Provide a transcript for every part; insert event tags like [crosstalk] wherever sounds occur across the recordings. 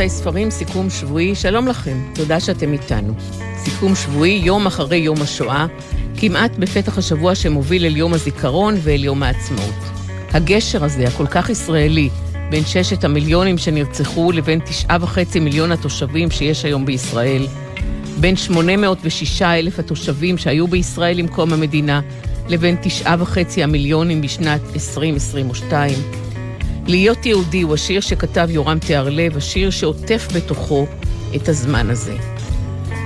רבותיי ספרים, סיכום שבועי, שלום לכם, תודה שאתם איתנו. סיכום שבועי, יום אחרי יום השואה, כמעט בפתח השבוע שמוביל אל יום הזיכרון ואל יום העצמאות. הגשר הזה, הכל כך ישראלי, בין ששת המיליונים שנרצחו לבין תשעה וחצי מיליון התושבים שיש היום בישראל, בין 806 אלף התושבים שהיו בישראל עם קום המדינה, לבין תשעה וחצי המיליונים בשנת 2022, להיות יהודי הוא השיר שכתב יורם תיארלב, השיר שעוטף בתוכו את הזמן הזה.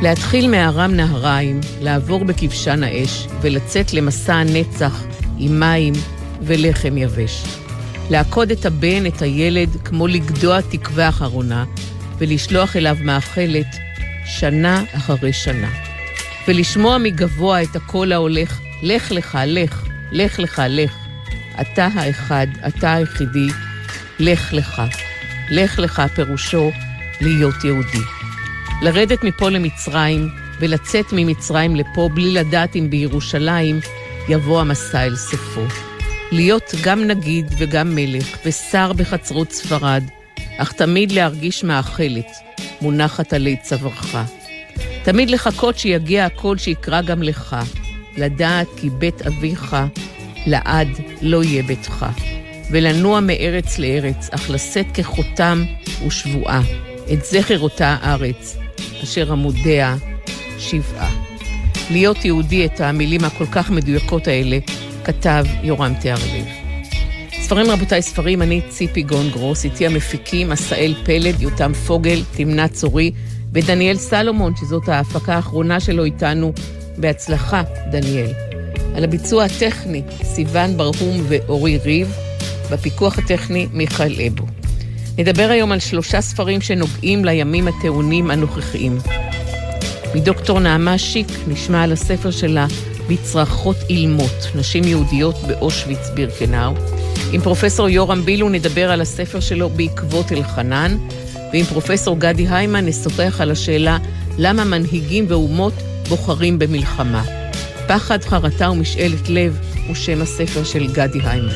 להתחיל מארם נהריים, לעבור בכבשן האש, ולצאת למסע הנצח עם מים ולחם יבש. לעקוד את הבן, את הילד, כמו לגדוע תקווה אחרונה, ולשלוח אליו מאכלת שנה אחרי שנה. ולשמוע מגבוה את הקול ההולך, לך לך, לך, לך לך, לך. אתה האחד, אתה היחידי, לך לך. לך לך פירושו להיות יהודי. לרדת מפה למצרים ולצאת ממצרים לפה בלי לדעת אם בירושלים יבוא המסע אל סופו. להיות גם נגיד וגם מלך ושר בחצרות ספרד, אך תמיד להרגיש מאכלת, מונחת עלי צווארך. תמיד לחכות שיגיע הקול שיקרא גם לך, לדעת כי בית אביך לעד לא יהיה ביתך. ולנוע מארץ לארץ, אך לשאת כחותם ושבועה את זכר אותה ארץ, אשר עמודיה שבעה. להיות יהודי, את המילים הכל כך מדויקות האלה, כתב יורם תיארלב. ספרים רבותיי, ספרים, אני ציפי גון גרוס, איתי המפיקים עשאל פלד, יותם פוגל, תמנה צורי ודניאל סלומון, שזאת ההפקה האחרונה שלו איתנו. בהצלחה, דניאל. על הביצוע הטכני, סיון ברהום ואורי ריב. בפיקוח הטכני מיכאל אבו. נדבר היום על שלושה ספרים שנוגעים לימים הטעונים הנוכחיים. מדוקטור נעמה שיק נשמע על הספר שלה בצרחות אילמות, נשים יהודיות באושוויץ בירקנאו. עם פרופסור יורם בילו נדבר על הספר שלו בעקבות אלחנן, ועם פרופסור גדי היימן נשוחח על השאלה למה מנהיגים ואומות בוחרים במלחמה. פחד, חרטה ומשאלת לב הוא שם הספר של גדי היימן.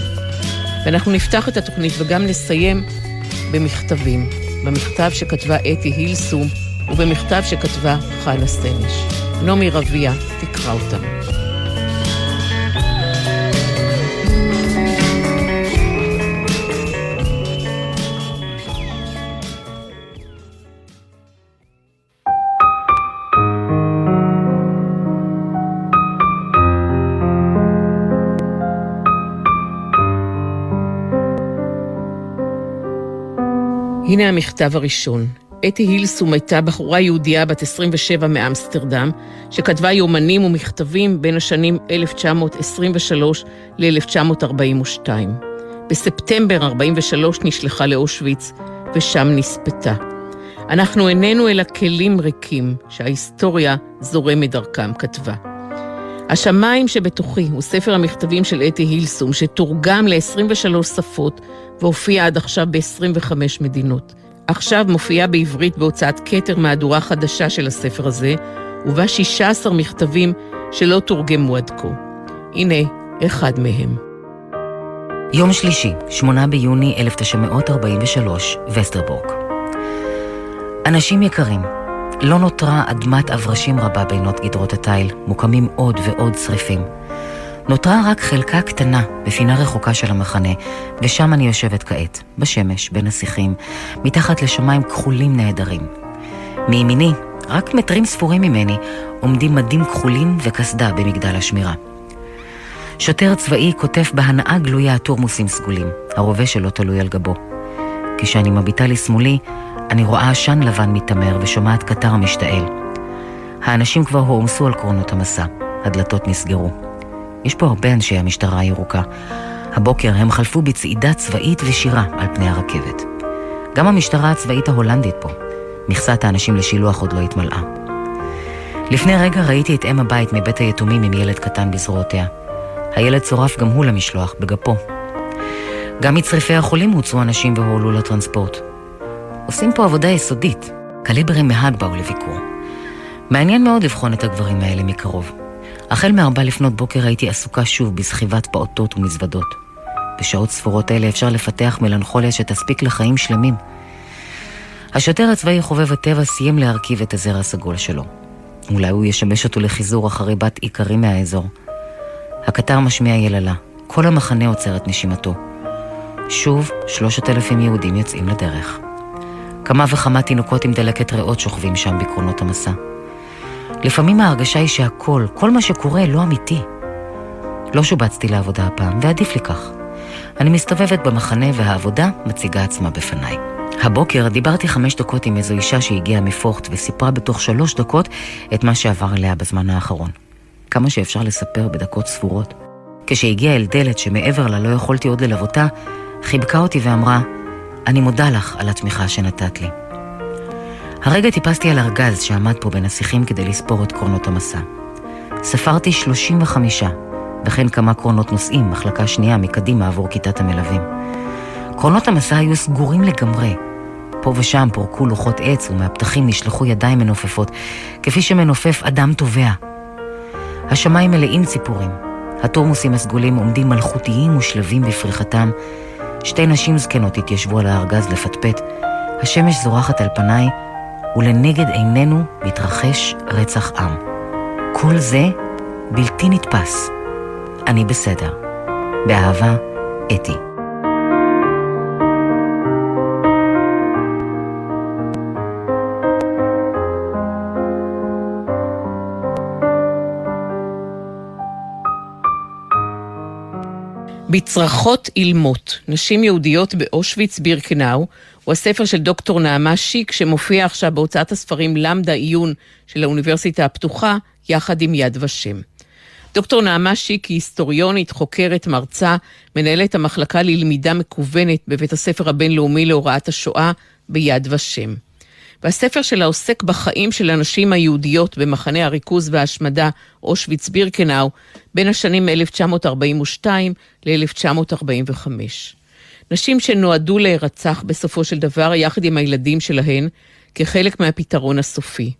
ואנחנו נפתח את התוכנית וגם נסיים במכתבים. במכתב שכתבה אתי הילסום ובמכתב שכתבה חנה סטניש. נעמי רביע תקרא אותם. הנה המכתב הראשון. אתי הילסום הייתה בחורה יהודייה בת 27 מאמסטרדם, שכתבה יומנים ומכתבים בין השנים 1923 ל-1942. בספטמבר 43 נשלחה לאושוויץ, ושם נספתה. אנחנו איננו אלא כלים ריקים שההיסטוריה זורמת דרכם, כתבה. השמיים שבתוכי הוא ספר המכתבים של אתי הילסום, שתורגם ל-23 שפות והופיע עד עכשיו ב-25 מדינות. עכשיו מופיעה בעברית בהוצאת כתר מהדורה חדשה של הספר הזה, ובה 16 מכתבים שלא תורגמו עד כה. הנה, אחד מהם. יום שלישי, 8 ביוני 1943, וסטרבורג. אנשים יקרים, לא נותרה אדמת אברשים רבה בינות גדרות התיל, מוקמים עוד ועוד צריפים. נותרה רק חלקה קטנה בפינה רחוקה של המחנה, ושם אני יושבת כעת, בשמש, בין השיחים, מתחת לשמיים כחולים נהדרים. מימיני, רק מטרים ספורים ממני, עומדים מדים כחולים וקסדה במגדל השמירה. שוטר צבאי כותף בהנאה גלויה תורמוסים סגולים, הרובה שלו תלוי על גבו. כשאני מביטה לשמאלי, אני רואה עשן לבן מתעמר ושומעת קטר המשתעל. האנשים כבר הועמסו על קרונות המסע, הדלתות נסגרו. יש פה הרבה אנשי המשטרה הירוקה. הבוקר הם חלפו בצעידה צבאית ושירה על פני הרכבת. גם המשטרה הצבאית ההולנדית פה. מכסת האנשים לשילוח עוד לא התמלאה. לפני רגע ראיתי את אם הבית מבית היתומים עם ילד קטן בזרועותיה. הילד צורף גם הוא למשלוח, בגפו. גם מצריפי החולים הוצאו אנשים והועלו לטרנספורט. עושים פה עבודה יסודית. קליברים מהד באו לביקור. מעניין מאוד לבחון את הגברים האלה מקרוב. החל מארבע לפנות בוקר הייתי עסוקה שוב בסחיבת פעוטות ומזוודות. בשעות ספורות אלה אפשר לפתח מלנכוליה שתספיק לחיים שלמים. השוטר הצבאי חובב הטבע סיים להרכיב את הזרע הסגול שלו. אולי הוא ישמש אותו לחיזור אחרי בת עיקרים מהאזור. הקטר משמיע יללה, כל המחנה עוצר את נשימתו. שוב, שלושת אלפים יהודים יוצאים לדרך. כמה וכמה תינוקות עם דלקת ריאות שוכבים שם בקרונות המסע. לפעמים ההרגשה היא שהכל, כל מה שקורה, לא אמיתי. לא שובצתי לעבודה הפעם, ועדיף לי כך. אני מסתובבת במחנה והעבודה מציגה עצמה בפניי. הבוקר דיברתי חמש דקות עם איזו אישה שהגיעה מפורט וסיפרה בתוך שלוש דקות את מה שעבר עליה בזמן האחרון. כמה שאפשר לספר בדקות ספורות. כשהגיעה אל דלת שמעבר לה לא יכולתי עוד ללוותה, חיבקה אותי ואמרה, אני מודה לך על התמיכה שנתת לי. הרגע טיפסתי על ארגז שעמד פה בין השיחים כדי לספור את קרונות המסע. ספרתי 35, וכן כמה קרונות נוסעים, מחלקה שנייה מקדימה עבור כיתת המלווים. קרונות המסע היו סגורים לגמרי. פה ושם פורקו לוחות עץ ומהפתחים נשלחו ידיים מנופפות, כפי שמנופף אדם טובע. השמיים מלאים ציפורים. התורמוסים הסגולים עומדים מלכותיים ושלווים בפריחתם. שתי נשים זקנות התיישבו על הארגז לפטפט. השמש זורחת על פניי, ולנגד עינינו מתרחש רצח עם. כל זה בלתי נתפס. אני בסדר. באהבה, אתי. בצרחות אילמות, נשים יהודיות באושוויץ בירקנאו, הוא הספר של דוקטור נעמה שיק, שמופיע עכשיו בהוצאת הספרים למדה עיון של האוניברסיטה הפתוחה, יחד עם יד ושם. דוקטור נעמה שיק היא היסטוריונית, חוקרת, מרצה, מנהלת המחלקה ללמידה מקוונת בבית הספר הבינלאומי להוראת השואה ביד ושם. והספר שלה עוסק בחיים של הנשים היהודיות במחנה הריכוז וההשמדה אושוויץ-בירקנאו בין השנים 1942 ל-1945. נשים שנועדו להירצח בסופו של דבר יחד עם הילדים שלהן כחלק מהפתרון הסופי.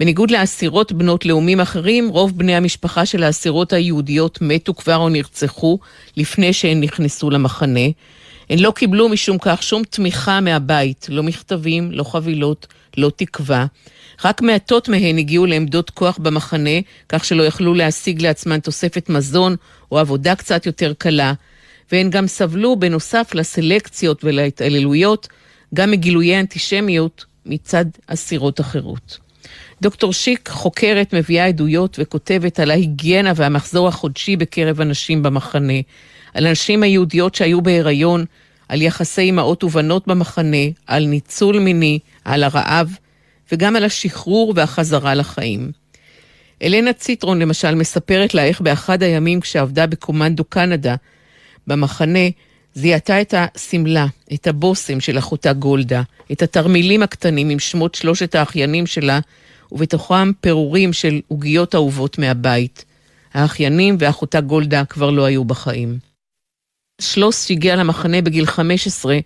בניגוד לאסירות בנות לאומים אחרים, רוב בני המשפחה של האסירות היהודיות מתו כבר או נרצחו לפני שהן נכנסו למחנה. הן לא קיבלו משום כך שום תמיכה מהבית, לא מכתבים, לא חבילות, לא תקווה. רק מעטות מהן הגיעו לעמדות כוח במחנה, כך שלא יכלו להשיג לעצמן תוספת מזון או עבודה קצת יותר קלה. והן גם סבלו, בנוסף לסלקציות ולהתעללויות, גם מגילויי אנטישמיות מצד אסירות אחרות. דוקטור שיק חוקרת, מביאה עדויות וכותבת על ההיגיינה והמחזור החודשי בקרב הנשים במחנה, על הנשים היהודיות שהיו בהיריון, על יחסי אמהות ובנות במחנה, על ניצול מיני, על הרעב, וגם על השחרור והחזרה לחיים. אלנה ציטרון למשל מספרת לה איך באחד הימים כשעבדה בקומנדו קנדה, במחנה, זיהתה את השמלה, את הבושם של אחותה גולדה, את התרמילים הקטנים עם שמות שלושת האחיינים שלה, ובתוכם פירורים של עוגיות אהובות מהבית. האחיינים ואחותה גולדה כבר לא היו בחיים. שלוס שהגיע למחנה בגיל 15,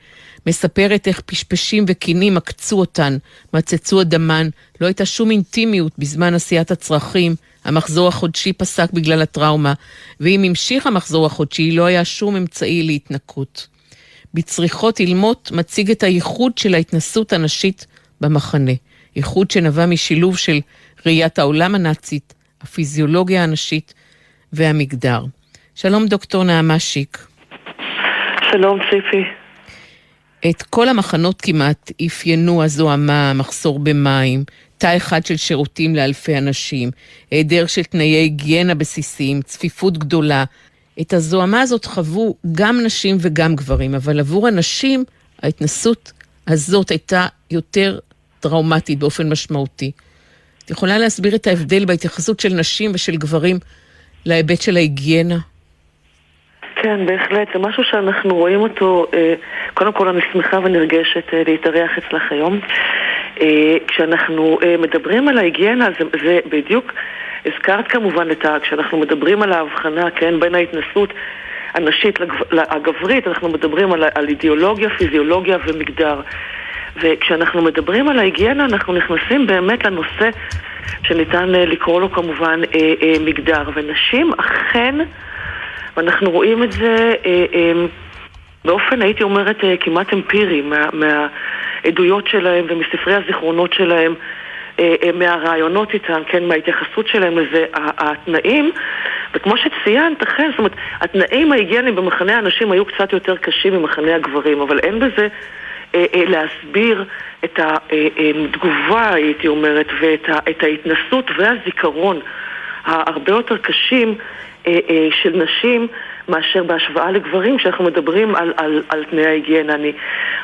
מספרת איך פשפשים וקינים עקצו אותן, מצצו את דמן, לא הייתה שום אינטימיות בזמן עשיית הצרכים, המחזור החודשי פסק בגלל הטראומה, ואם המשיך המחזור החודשי, לא היה שום אמצעי להתנקות. בצריכות אילמות מציג את הייחוד של ההתנסות הנשית במחנה. ייחוד שנבע משילוב של ראיית העולם הנאצית, הפיזיולוגיה הנשית והמגדר. שלום דוקטור נעמה שיק. שלום ציפי. את כל המחנות כמעט אפיינו הזוהמה, מחסור במים, תא אחד של שירותים לאלפי אנשים, היעדר של תנאי היגיינה בסיסיים, צפיפות גדולה. את הזוהמה הזאת חוו גם נשים וגם גברים, אבל עבור הנשים ההתנסות הזאת הייתה יותר טראומטית באופן משמעותי. את יכולה להסביר את ההבדל בהתייחסות של נשים ושל גברים להיבט של ההיגיינה? כן, בהחלט. זה משהו שאנחנו רואים אותו, אה, קודם כל אני שמחה ונרגשת אה, להתארח אצלך היום. אה, כשאנחנו מדברים על ההיגיינה, זה, זה בדיוק, הזכרת כמובן את ה... כשאנחנו מדברים על ההבחנה, כן, בין ההתנסות הנשית הגברית, אנחנו מדברים על, על אידיאולוגיה, פיזיולוגיה ומגדר. וכשאנחנו מדברים על ההיגיינה, אנחנו נכנסים באמת לנושא שניתן לקרוא לו כמובן מגדר. ונשים אכן, ואנחנו רואים את זה אה, אה, באופן, הייתי אומרת, אה, כמעט אמפירי, מה, מהעדויות שלהם ומספרי הזיכרונות שלהם. אה, אה, מהרעיונות איתם, כן, מההתייחסות שלהם לזה, התנאים, וכמו שציינת, אכן, זאת אומרת, התנאים ההיגייניים במחנה הנשים היו קצת יותר קשים ממחנה הגברים, אבל אין בזה אה, אה, להסביר את התגובה, אה, הייתי אומרת, ואת ההתנסות והזיכרון ההרבה יותר קשים של נשים מאשר בהשוואה לגברים כשאנחנו מדברים על, על, על תנאי ההיגיינה. אני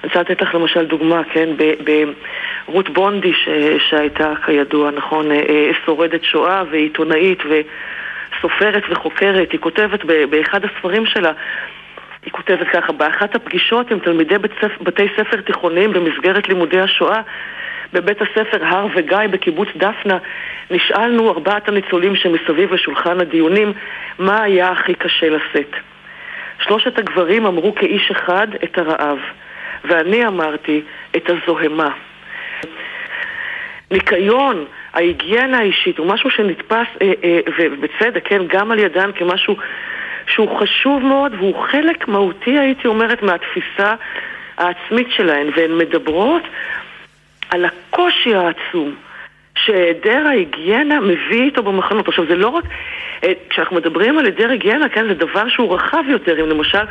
רוצה לתת לך למשל דוגמה, כן, ברות בונדי ש, שהייתה כידוע, נכון, שורדת שואה ועיתונאית וסופרת וחוקרת, היא כותבת באחד הספרים שלה היא כותבת ככה, באחת הפגישות עם תלמידי בתי ספר תיכוניים במסגרת לימודי השואה בבית הספר הר וגיא בקיבוץ דפנה נשאלנו ארבעת הניצולים שמסביב לשולחן הדיונים מה היה הכי קשה לשאת. שלושת הגברים אמרו כאיש אחד את הרעב ואני אמרתי את הזוהמה. ניקיון, ההיגיינה האישית הוא משהו שנתפס, אה, אה, ובצדק, כן, גם על ידן כמשהו שהוא חשוב מאוד והוא חלק מהותי, הייתי אומרת, מהתפיסה העצמית שלהן, והן מדברות על הקושי העצום שהיעדר ההיגיינה מביא איתו במחנות. עכשיו, זה לא רק... אה, כשאנחנו מדברים על היעדר היגיינה, כן, זה דבר שהוא רחב יותר. אם למשל...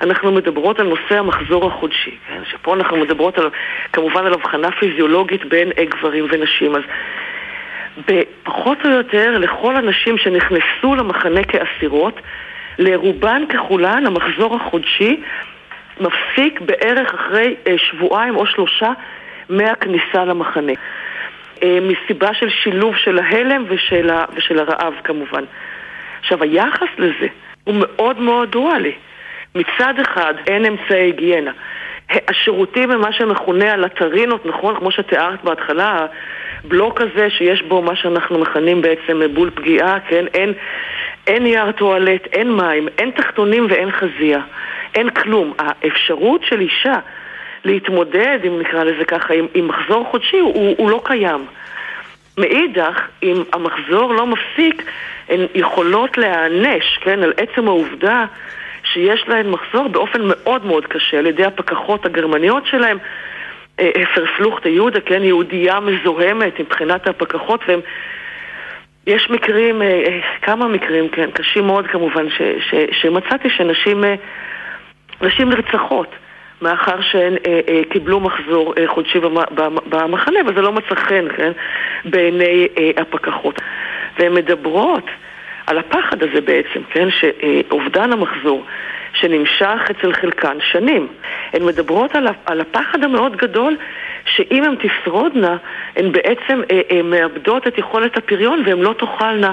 אנחנו מדברות על נושא המחזור החודשי, כן? שפה אנחנו מדברות על, כמובן על הבחנה פיזיולוגית בין גברים ונשים. אז פחות או יותר לכל הנשים שנכנסו למחנה כאסירות, לרובן ככולן המחזור החודשי מפסיק בערך אחרי אה, שבועיים או שלושה מהכניסה למחנה. אה, מסיבה של שילוב של ההלם ושל, ה, ושל הרעב כמובן. עכשיו, היחס לזה הוא מאוד מאוד דואלי. מצד אחד, אין אמצעי היגיינה. השירותים הם מה שמכונה הלטרינות, נכון? כמו שתיארת בהתחלה, הבלוק הזה שיש בו מה שאנחנו מכנים בעצם בול פגיעה, כן? אין, אין נייר טואלט, אין מים, אין תחתונים ואין חזייה. אין כלום. האפשרות של אישה להתמודד, אם נקרא לזה ככה, עם, עם מחזור חודשי, הוא, הוא לא קיים. מאידך, אם המחזור לא מפסיק, הן יכולות להיענש, כן, על עצם העובדה שיש להן מחזור באופן מאוד מאוד קשה על ידי הפקחות הגרמניות שלהן. פרפלוכטה יהודה, כן, יהודייה מזוהמת מבחינת הפקחות, והם... יש מקרים, אה, אה, כמה מקרים, כן, קשים מאוד כמובן, ש, ש, שמצאתי שנשים אה, נשים נרצחות מאחר שהן אה, אה, קיבלו מחזור אה, חודשי במחנה, וזה לא מצא חן, כן, בעיני אה, הפקחות. והן מדברות על הפחד הזה בעצם, כן, שאובדן המחזור שנמשך אצל חלקן שנים. הן מדברות על הפחד המאוד גדול שאם הן תשרודנה, הן בעצם אה, אה, מאבדות את יכולת הפריון והן לא תוכלנה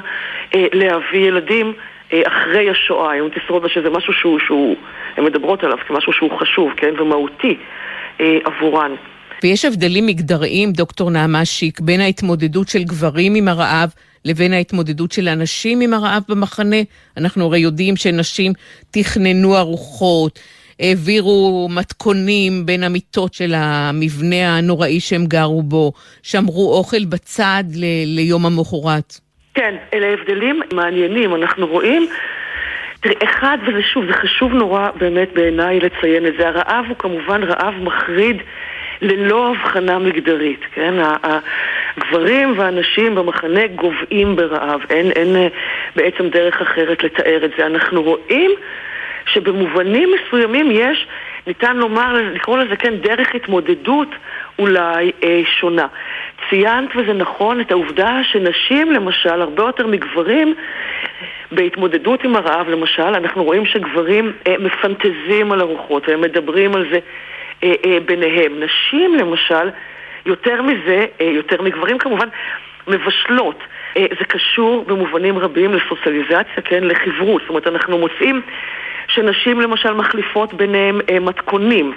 אה, להביא ילדים אחרי השואה, אם תשרודנה שזה משהו שהוא, שהוא, הן מדברות עליו כמשהו שהוא חשוב, כן, ומהותי אה, עבורן. ויש הבדלים מגדריים, דוקטור נעמה שיק, בין ההתמודדות של גברים עם הרעב לבין ההתמודדות של הנשים עם הרעב במחנה. אנחנו הרי יודעים שנשים תכננו ארוחות, העבירו מתכונים בין המיטות של המבנה הנוראי שהם גרו בו, שמרו אוכל בצד ל- ליום המחרת. כן, אלה הבדלים מעניינים. אנחנו רואים... תראי, אחד, וזה שוב, זה חשוב נורא באמת בעיניי לציין את זה, הרעב הוא כמובן רעב מחריד ללא הבחנה מגדרית, כן? הגברים והנשים במחנה גוועים ברעב, אין, אין אה, בעצם דרך אחרת לתאר את זה. אנחנו רואים שבמובנים מסוימים יש, ניתן לומר, לקרוא לזה, כן, דרך התמודדות אולי אה, שונה. ציינת, וזה נכון, את העובדה שנשים, למשל, הרבה יותר מגברים, בהתמודדות עם הרעב, למשל, אנחנו רואים שגברים אה, מפנטזים על ארוחות, והם מדברים על זה אה, אה, ביניהם. נשים, למשל, יותר מזה, אה, יותר מגברים כמובן, מבשלות. אה, זה קשור במובנים רבים לסוציאליזציה, כן, לחברות. זאת אומרת, אנחנו מוצאים שנשים למשל מחליפות ביניהם אה, מתכונים.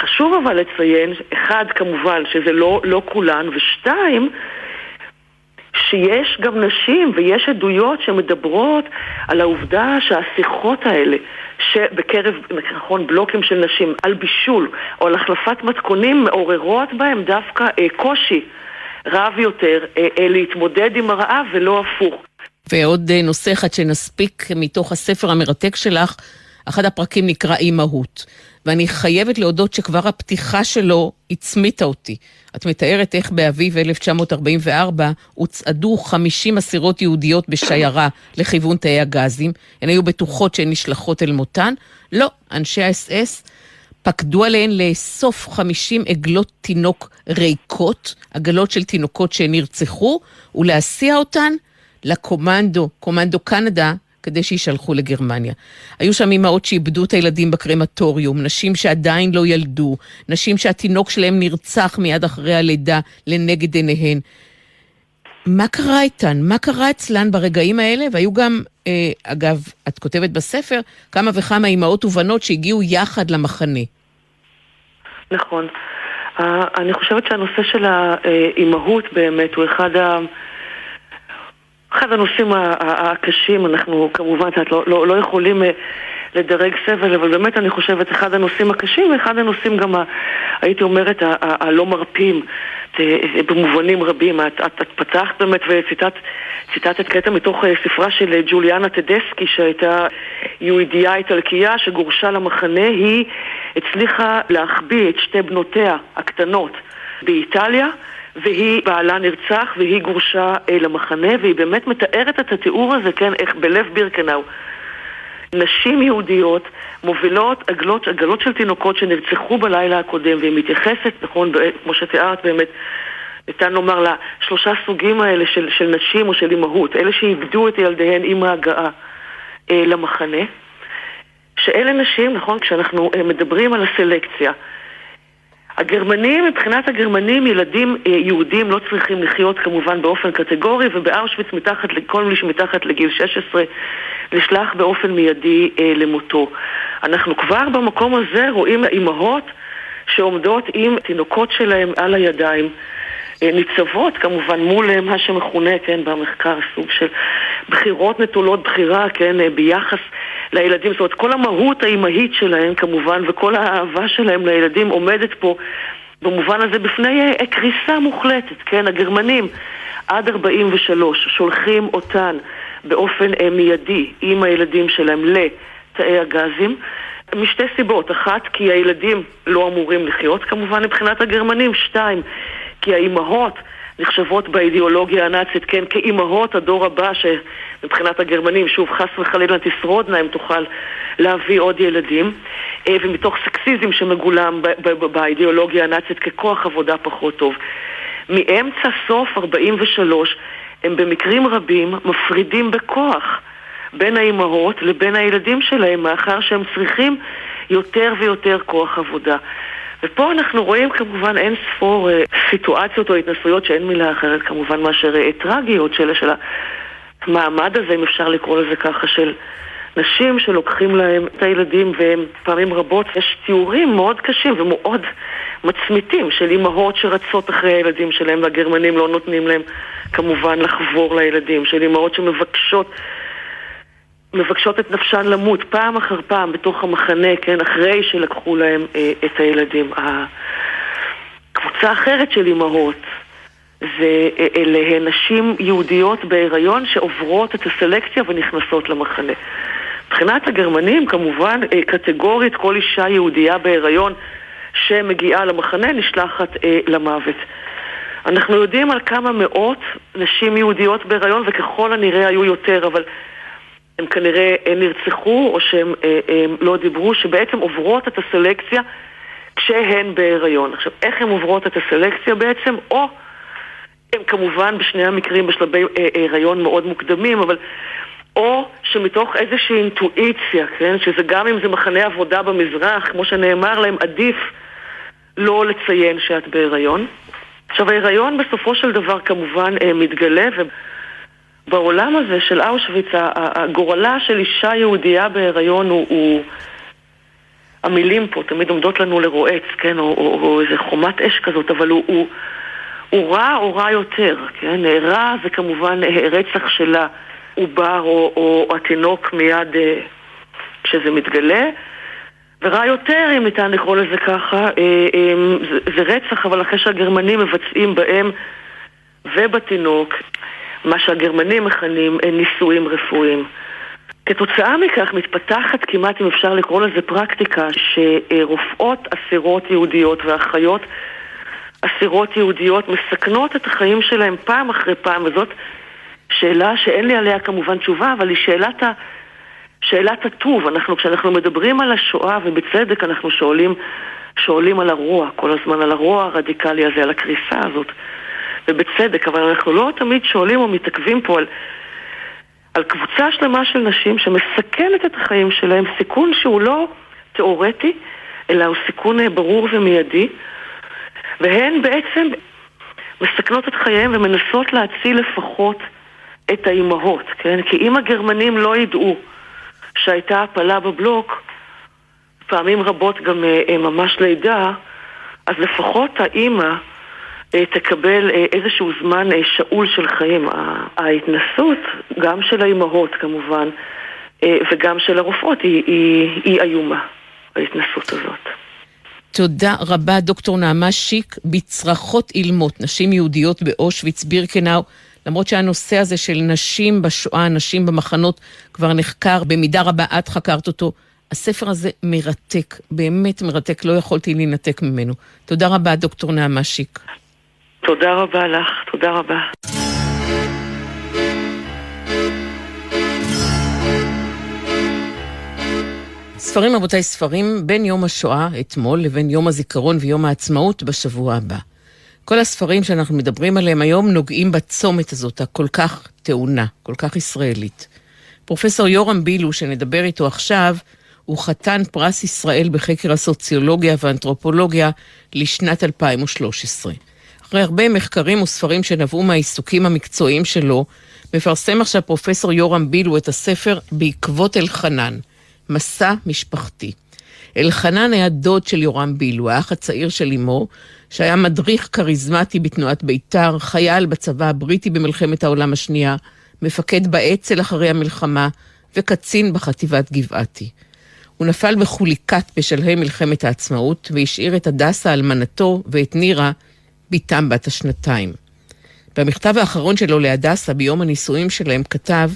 חשוב אבל לציין, אחד כמובן שזה לא, לא כולן, ושתיים, שיש גם נשים ויש עדויות שמדברות על העובדה שהשיחות האלה שבקרב, נכון, בלוקים של נשים על בישול או על החלפת מתכונים מעוררות בהם דווקא אה, קושי רב יותר אה, אה, להתמודד עם הרעב ולא הפוך. ועוד אה, נושא אחד שנספיק מתוך הספר המרתק שלך, אחד הפרקים נקרא אימהות. ואני חייבת להודות שכבר הפתיחה שלו הצמיתה אותי. את מתארת איך באביב 1944 הוצעדו 50 אסירות יהודיות בשיירה לכיוון תאי הגזים. הן היו בטוחות שהן נשלחות אל מותן. לא, אנשי האס-אס פקדו עליהן לאסוף 50 עגלות תינוק ריקות, עגלות של תינוקות שנרצחו, ולהסיע אותן לקומנדו, קומנדו קנדה, כדי שישלחו לגרמניה. היו שם אימהות שאיבדו את הילדים בקרמטוריום, נשים שעדיין לא ילדו, נשים שהתינוק שלהם נרצח מיד אחרי הלידה לנגד עיניהן. מה קרה איתן? מה קרה אצלן ברגעים האלה? והיו גם, אה, אגב, את כותבת בספר, כמה וכמה אימהות ובנות שהגיעו יחד למחנה. נכון. Uh, אני חושבת שהנושא של האימהות באמת הוא אחד ה... אחד הנושאים הקשים, אנחנו כמובן לא, לא, לא יכולים אה, לדרג סבל, אבל באמת אני חושבת אחד הנושאים הקשים ואחד הנושאים גם, ה, הייתי אומרת, הלא מרפים אה, במובנים רבים. את, את, את פתחת באמת וציטטת קטע מתוך אה, ספרה של ג'וליאנה טדסקי שהייתה יהודייה איטלקייה שגורשה למחנה, היא הצליחה להחביא את שתי בנותיה הקטנות באיטליה והיא, בעלה נרצח והיא גורשה אה, למחנה, והיא באמת מתארת את התיאור הזה, כן, איך בלב בירקנאו. נשים יהודיות מובילות עגלות, עגלות של תינוקות שנרצחו בלילה הקודם, והיא מתייחסת, נכון, כמו שתיארת באמת, ניתן לומר לה, שלושה סוגים האלה של, של נשים או של אימהות, אלה שאיבדו את ילדיהן עם ההגעה אה, למחנה, שאלה נשים, נכון, כשאנחנו אה, מדברים על הסלקציה, הגרמנים, מבחינת הגרמנים, ילדים אה, יהודים לא צריכים לחיות כמובן באופן קטגורי, ובאושוויץ מתחת, כל מי שמתחת לגיל 16 נשלח באופן מיידי אה, למותו. אנחנו כבר במקום הזה רואים אימהות שעומדות עם תינוקות שלהם על הידיים. אה, ניצבות כמובן מול אה, מה שמכונה, כן, במחקר סוג של בחירות נטולות בחירה, כן, ביחס לילדים. זאת אומרת, כל המהות האימהית שלהם כמובן, וכל האהבה שלהם לילדים עומדת פה במובן הזה בפני קריסה מוחלטת, כן, הגרמנים עד 43 שולחים אותן באופן מיידי עם הילדים שלהם לתאי הגזים. משתי סיבות, אחת כי הילדים לא אמורים לחיות כמובן מבחינת הגרמנים, שתיים כי האימהות נחשבות באידיאולוגיה הנאצית, כן, כאימהות הדור הבא שמבחינת הגרמנים, שוב, חס וחלילה תשרודנה אם תוכל להביא עוד ילדים, אה, ומתוך סקסיזם שמגולם באידיאולוגיה הנאצית ככוח עבודה פחות טוב. מאמצע סוף 43 הם במקרים רבים מפרידים בכוח בין האימהות לבין הילדים שלהם, מאחר שהם צריכים יותר ויותר כוח עבודה. ופה אנחנו רואים כמובן אין ספור אה, סיטואציות או התנסויות שאין מילה אחרת כמובן מאשר אה, טרגיות של, של המעמד הזה, אם אפשר לקרוא לזה ככה, של נשים שלוקחים להם את הילדים והם פעמים רבות יש תיאורים מאוד קשים ומאוד מצמיתים של אימהות שרצות אחרי הילדים שלהם והגרמנים לא נותנים להם כמובן לחבור לילדים, של אימהות שמבקשות מבקשות את נפשן למות פעם אחר פעם בתוך המחנה, כן, אחרי שלקחו להם אה, את הילדים. קבוצה אחרת של אימהות זה אה, אלה נשים יהודיות בהיריון שעוברות את הסלקציה ונכנסות למחנה. מבחינת הגרמנים, כמובן, אה, קטגורית כל אישה יהודייה בהיריון שמגיעה למחנה נשלחת אה, למוות. אנחנו יודעים על כמה מאות נשים יהודיות בהיריון, וככל הנראה היו יותר, אבל הם כנראה נרצחו או שהם אה, אה, לא דיברו, שבעצם עוברות את הסלקציה כשהן בהיריון. עכשיו, איך הן עוברות את הסלקציה בעצם? או הם כמובן בשני המקרים בשלבי אה, הריון מאוד מוקדמים, אבל או שמתוך איזושהי אינטואיציה, כן, שזה גם אם זה מחנה עבודה במזרח, כמו שנאמר להם, עדיף לא לציין שאת בהיריון. עכשיו, ההיריון בסופו של דבר כמובן מתגלה, בעולם הזה של אושוויץ, הגורלה של אישה יהודייה בהיריון הוא, הוא... המילים פה תמיד עומדות לנו לרועץ, כן, או, או, או איזה חומת אש כזאת, אבל הוא, הוא, הוא רע או רע יותר, כן? רע זה כמובן רצח של העובר או, או, התינוק מיד אה, כשזה מתגלה, ורע יותר, אם ניתן לקרוא לזה ככה, אה, אה, זה, זה רצח, אבל אחרי שהגרמנים מבצעים בהם ובתינוק מה שהגרמנים מכנים ניסויים רפואיים. כתוצאה מכך מתפתחת כמעט, אם אפשר לקרוא לזה פרקטיקה, שרופאות אסירות יהודיות ואחיות אסירות יהודיות מסכנות את החיים שלהם פעם אחרי פעם, וזאת שאלה שאין לי עליה כמובן תשובה, אבל היא שאלת, ה... שאלת הטוב. אנחנו, כשאנחנו מדברים על השואה, ובצדק אנחנו שואלים, שואלים על הרוע, כל הזמן על הרוע הרדיקלי הזה, על הקריסה הזאת, ובצדק, אבל אנחנו לא תמיד שואלים או מתעכבים פה על... על קבוצה שלמה של נשים שמסכנת את החיים שלהם, סיכון שהוא לא תיאורטי, אלא הוא סיכון אה, ברור ומיידי, והן בעצם מסכנות את חייהם ומנסות להציל לפחות את האימהות, כן? כי אם הגרמנים לא ידעו שהייתה הפלה בבלוק, פעמים רבות גם אה, אה, ממש לידה, אז לפחות האימא תקבל איזשהו זמן שאול של חיים. ההתנסות, גם של האימהות כמובן, וגם של הרופאות, היא, היא, היא איומה, ההתנסות הזאת. תודה רבה, דוקטור נעמה שיק, בצרחות אילמות, נשים יהודיות באושוויץ, בירקנאו. למרות שהנושא הזה של נשים בשואה, נשים במחנות, כבר נחקר, במידה רבה את חקרת אותו. הספר הזה מרתק, באמת מרתק, לא יכולתי להינתק ממנו. תודה רבה, דוקטור נעמה שיק. תודה רבה לך, תודה רבה. ספרים, רבותיי, ספרים בין יום השואה, אתמול, לבין יום הזיכרון ויום העצמאות בשבוע הבא. כל הספרים שאנחנו מדברים עליהם היום נוגעים בצומת הזאת, הכל כך טעונה, כל כך ישראלית. פרופסור יורם בילו, שנדבר איתו עכשיו, הוא חתן פרס ישראל בחקר הסוציולוגיה והאנתרופולוגיה לשנת 2013. אחרי הרבה מחקרים וספרים שנבעו מהעיסוקים המקצועיים שלו, מפרסם עכשיו פרופסור יורם בילו את הספר בעקבות אלחנן, מסע משפחתי. אלחנן היה דוד של יורם בילו, האח הצעיר של אמו, שהיה מדריך כריזמטי בתנועת בית"ר, חייל בצבא הבריטי במלחמת העולם השנייה, מפקד באצ"ל אחרי המלחמה, וקצין בחטיבת גבעתי. הוא נפל בחוליקת בשלהי מלחמת העצמאות, והשאיר את הדסה אלמנתו ואת נירה, בתם בת השנתיים. במכתב האחרון שלו להדסה ביום הנישואים שלהם כתב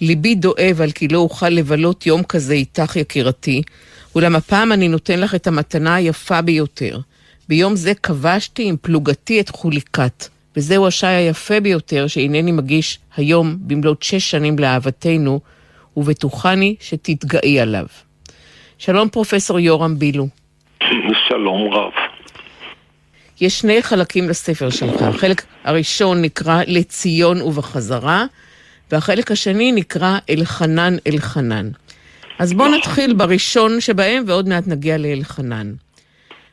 ליבי דואב על כי לא אוכל לבלות יום כזה איתך יקירתי, אולם הפעם אני נותן לך את המתנה היפה ביותר. ביום זה כבשתי עם פלוגתי את חוליקת, וזהו השי היפה ביותר שהנני מגיש היום במלאת שש שנים לאהבתנו, ובטוחני שתתגאי עליו. שלום פרופסור יורם בילו. שלום רב. יש שני חלקים לספר שלך. החלק הראשון נקרא לציון ובחזרה, והחלק השני נקרא אלחנן אלחנן. אז בוא נתחיל בראשון שבהם, ועוד מעט נגיע לאלחנן.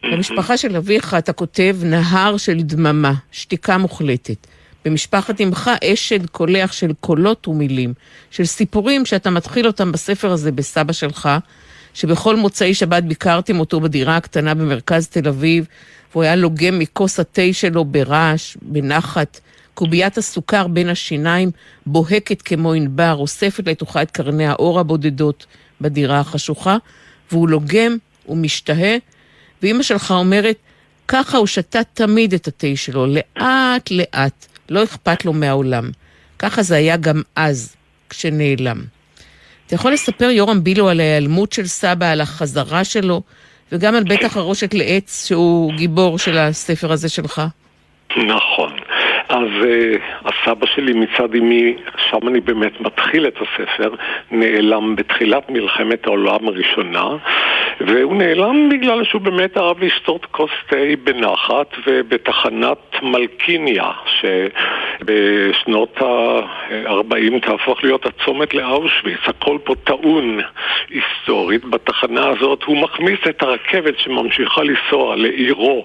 במשפחה של אביך אתה כותב נהר של דממה, שתיקה מוחלטת. במשפחת אמך אשד קולח של קולות ומילים, של סיפורים שאתה מתחיל אותם בספר הזה בסבא שלך, שבכל מוצאי שבת ביקרתם אותו בדירה הקטנה במרכז תל אביב, והוא היה לוגם מכוס התה שלו ברעש, בנחת. קוביית הסוכר בין השיניים בוהקת כמו ענבר, אוספת לתוכה את קרני האור הבודדות בדירה החשוכה, והוא לוגם ומשתהה, ואימא שלך אומרת, ככה הוא שתה תמיד את התה שלו, לאט לאט, לא אכפת לו מהעולם. ככה זה היה גם אז, כשנעלם. אתה יכול לספר, יורם בילו, על ההיעלמות של סבא, על החזרה שלו, וגם על בית החרושת לעץ, שהוא גיבור של הספר הזה שלך? נכון. אז uh, הסבא שלי מצד אמי, שם אני באמת מתחיל את הספר, נעלם בתחילת מלחמת העולם הראשונה. והוא נעלם בגלל שהוא באמת אהב לשתות כוס תה בנחת ובתחנת מלקיניה, שבשנות ה-40 תהפוך להיות הצומת לאושוויץ, הכל פה טעון היסטורית. בתחנה הזאת הוא מכניס את הרכבת שממשיכה לנסוע לעירו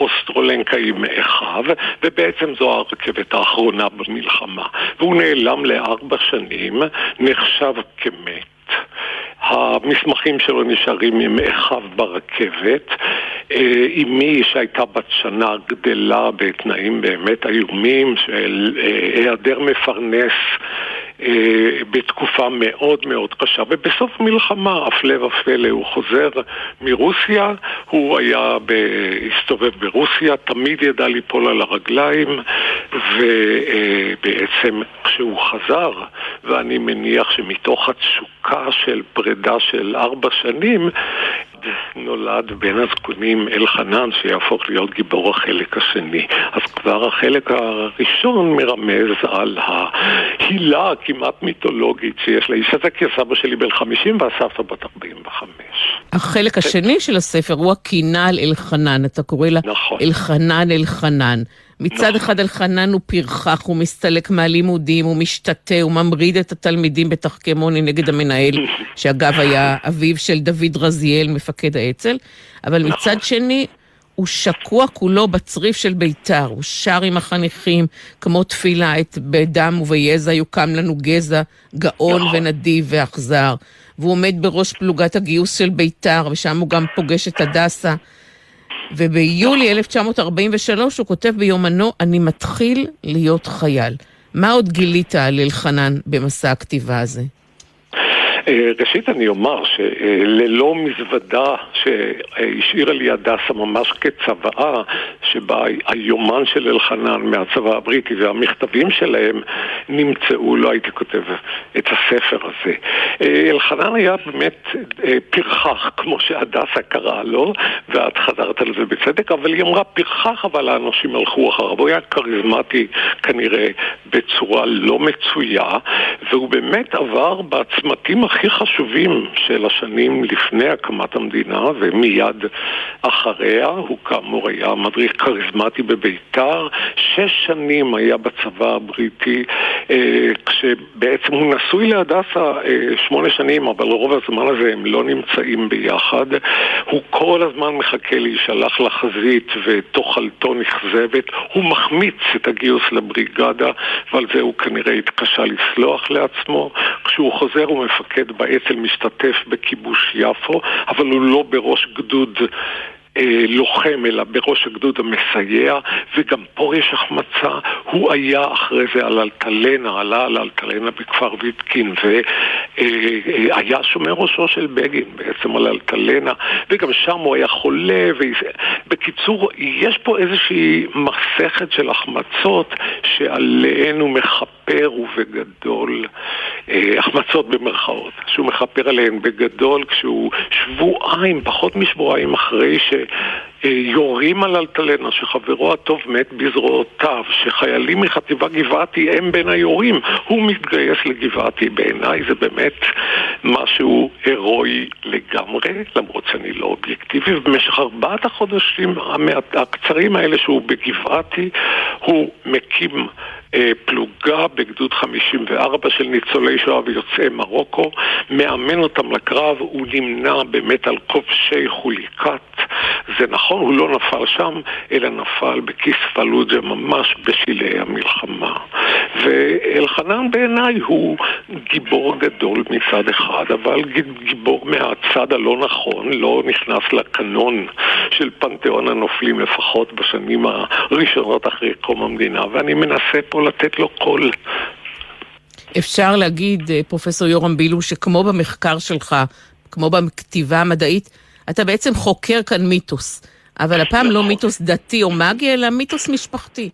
אוסטרולנקאי מאחיו, ובעצם זו הרכבת האחרונה במלחמה. והוא נעלם לארבע שנים, נחשב כמת. המסמכים שלו נשארים עם אחיו ברכבת. אה, אמי שהייתה בת שנה גדלה בתנאים באמת איומים של אה, היעדר מפרנס בתקופה מאוד מאוד קשה, ובסוף מלחמה, הפלא ופלא, הוא חוזר מרוסיה, הוא היה, הסתובב ברוסיה, תמיד ידע ליפול על הרגליים, ובעצם כשהוא חזר, ואני מניח שמתוך התשוקה של פרידה של ארבע שנים, נולד בין הזקונים אלחנן שיהפוך להיות גיבור החלק השני. אז כבר החלק הראשון מרמז על ההילה הכמעט מיתולוגית שיש לאיש הזה, כי הסבא שלי בן 50 והסבתא בת 45. החלק השני של הספר הוא הקינה על אלחנן, אתה קורא לה נכון. אלחנן אלחנן. מצד. אחד אלחנן הוא פרחח, הוא מסתלק מהלימודים, הוא משתתה, הוא ממריד את התלמידים בתחכמוני נגד המנהל, שאגב היה אביו של דוד רזיאל, מפקד האצ"ל, אבל. מצד שני, הוא שקוע כולו בצריף של בית"ר, הוא שר עם החניכים כמו תפילה, את בדם וביזע יוקם לנו גזע, גאון. ונדיב ואכזר. והוא עומד בראש פלוגת הגיוס של בית"ר, ושם הוא גם פוגש את הדסה. וביולי 1943 הוא כותב ביומנו, אני מתחיל להיות חייל. מה עוד גילית על אלחנן במסע הכתיבה הזה? אה, ראשית אני אומר שללא מזוודה שהשאירה לי הדסה ממש כצוואה, שבה היומן של אלחנן מהצבא הבריטי והמכתבים שלהם נמצאו, לא הייתי כותב את הספר הזה. אה, אלחנן היה באמת אה, פרחח, כמו שהדסה קרא לו, ואת חזרת על זה בצדק, אבל היא אמרה פרחח, אבל האנשים הלכו אחריו. הוא היה כריזמטי כנראה בצורה לא מצויה, והוא באמת עבר בצמתים הכי חשובים של השנים לפני הקמת המדינה ומיד אחריה. הוא כאמור היה מדריך כריזמטי בביתר. שש שנים היה בצבא הבריטי, אה, כשבעצם הוא נשוי להדסה אה, שמונה שנים, אבל רוב הזמן הזה הם לא נמצאים ביחד. הוא כל הזמן מחכה להישלח לחזית ותוכלתו נכזבת. הוא מחמיץ את הגיוס לבריגדה, ועל זה הוא כנראה התקשה לסלוח לעצמו. כשהוא חוזר הוא מפקד מפקד באצ"ל משתתף בכיבוש יפו, אבל הוא לא בראש גדוד אה, לוחם, אלא בראש הגדוד המסייע, וגם פה יש החמצה. הוא היה אחרי זה על אלטלנה, עלה על אלטלנה בכפר ויטקין, והיה אה, שומר ראשו של בגין בעצם על אלטלנה, וגם שם הוא היה חולה. ו... בקיצור, יש פה איזושהי מסכת של החמצות שעליהן הוא מכפר ובגדול, אה, החמצות במרכאות, שהוא מכפר עליהן בגדול כשהוא שבועיים, פחות משבועיים אחרי ש... יורים על אלטלנה, שחברו הטוב מת בזרועותיו, שחיילים מחטיבה גבעתי הם בין היורים, הוא מתגייס לגבעתי. בעיניי זה באמת משהו הירואי לגמרי, למרות שאני לא אובייקטיבי, ובמשך ארבעת החודשים הקצרים האלה שהוא בגבעתי, הוא מקים פלוגה בגדוד 54 של ניצולי שואה ויוצאי מרוקו, מאמן אותם לקרב, הוא נמנע באמת על כובשי חוליקת. זה נכון, הוא לא נפל שם, אלא נפל בכיס פלוג'ה ממש בשלהי המלחמה. ואלחנן בעיניי הוא גיבור גדול מצד אחד, אבל גיבור מהצד הלא נכון, לא נכנס לקנון של פנתיאון הנופלים לפחות בשנים הראשונות אחרי קום המדינה, ואני מנסה פה לתת לו קול. אפשר להגיד, אה, פרופסור יורם בילו, שכמו במחקר שלך, כמו בכתיבה המדעית, אתה בעצם חוקר כאן מיתוס. אבל הפעם לא נכון. מיתוס דתי או מגי, אלא מיתוס משפחתי.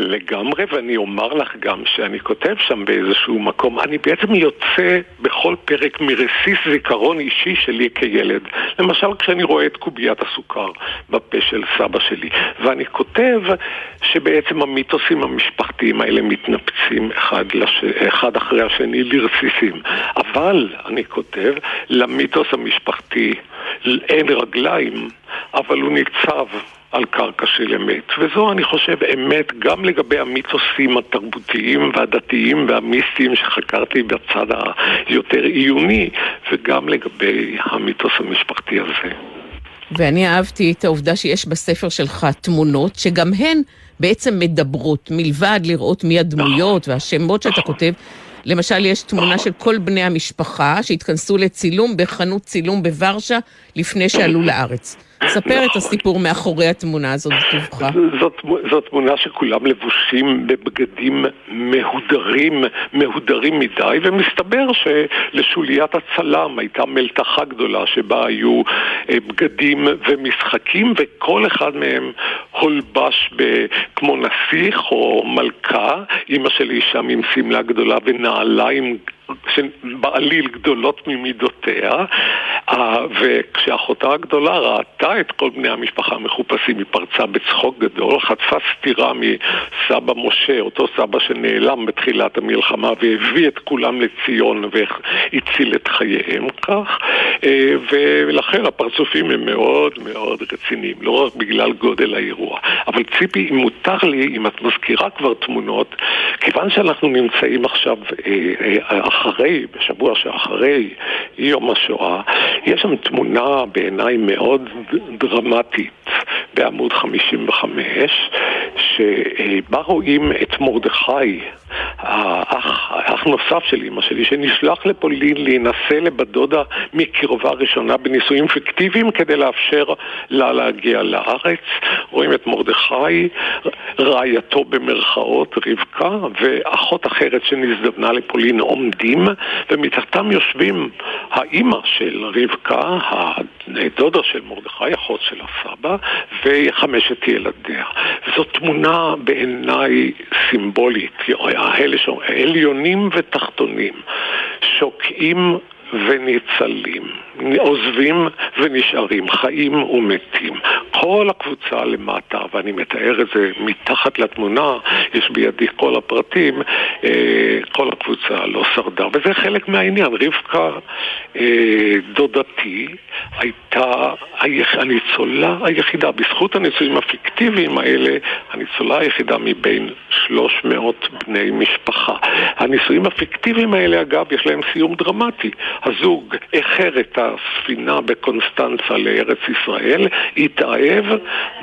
לגמרי, ואני אומר לך גם שאני כותב שם באיזשהו מקום, אני בעצם יוצא בכל פרק מרסיס זיכרון אישי שלי כילד. למשל כשאני רואה את קוביית הסוכר בפה של סבא שלי, ואני כותב שבעצם המיתוסים המשפחתיים האלה מתנפצים אחד, לש... אחד אחרי השני לרסיסים. אבל, אני כותב, למיתוס המשפחתי אין רגליים, אבל הוא ניצב על קרקע של אמת. וזו, אני חושב, אמת גם לגבי המיתוסים התרבותיים והדתיים והמיסטיים שחקרתי בצד היותר עיוני, וגם לגבי המיתוס המשפחתי הזה. ואני אהבתי את העובדה שיש בספר שלך תמונות שגם הן בעצם מדברות, מלבד לראות מי הדמויות והשמות שאתה כותב. למשל, יש תמונה של כל בני המשפחה שהתכנסו לצילום בחנות צילום בוורשה לפני שעלו לארץ. ספר את הסיפור מאחורי התמונה הזאת בטובך. זאת תמונה שכולם לבושים בבגדים מהודרים, מהודרים מדי, ומסתבר שלשוליית הצלם הייתה מלתחה גדולה שבה היו אה, בגדים ומשחקים, וכל אחד מהם הולבש כמו נסיך או מלכה, אימא שלי שם עם שמלה גדולה ונעליים בעליל גדולות ממידותיה, אה, וכשאחותה הגדולה ראתה את כל בני המשפחה המחופשים, היא פרצה בצחוק גדול, חטפה סטירה מסבא משה, אותו סבא שנעלם בתחילת המלחמה והביא את כולם לציון והציל את חייהם כך, אה, ולכן הפרצופים הם מאוד מאוד רציניים, לא רק בגלל גודל האירוע. אבל ציפי, אם מותר לי, אם את מזכירה כבר תמונות, כיוון שאנחנו נמצאים עכשיו אה, אחרי, בשבוע שאחרי יום השואה, יש שם תמונה בעיניי מאוד דרמטית בעמוד 55, שבה רואים את מרדכי, האח, האח נוסף של אמא שלי, שנשלח לפולין להינשא לבת דודה מקרבה ראשונה בנישואים פיקטיביים כדי לאפשר לה להגיע לארץ. רואים את מרדכי, רעייתו במרכאות, רבקה, ואחות אחרת שנזדמנה לפולין עומדים, ומתחתם יושבים האימא של רבקה, הדודה של מרדכי, אחות של הסבא, וחמשת ילדיה. זו תמונה בעיניי סימבולית, עליונים ותחתונים, שוקעים וניצלים, עוזבים ונשארים, חיים ומתים. כל הקבוצה למטה, ואני מתאר את זה מתחת לתמונה, יש בידי כל הפרטים, אה, כל הקבוצה לא שרדה, וזה חלק מהעניין. רבקה, אה, דודתי, הייתה הניצולה היחידה, בזכות הנישואים הפיקטיביים האלה, הניצולה היחידה מבין 300 בני משפחה. הנישואים הפיקטיביים האלה, אגב, יש להם סיום דרמטי. הזוג איחר את הספינה בקונסטנצה לארץ ישראל, התאהב,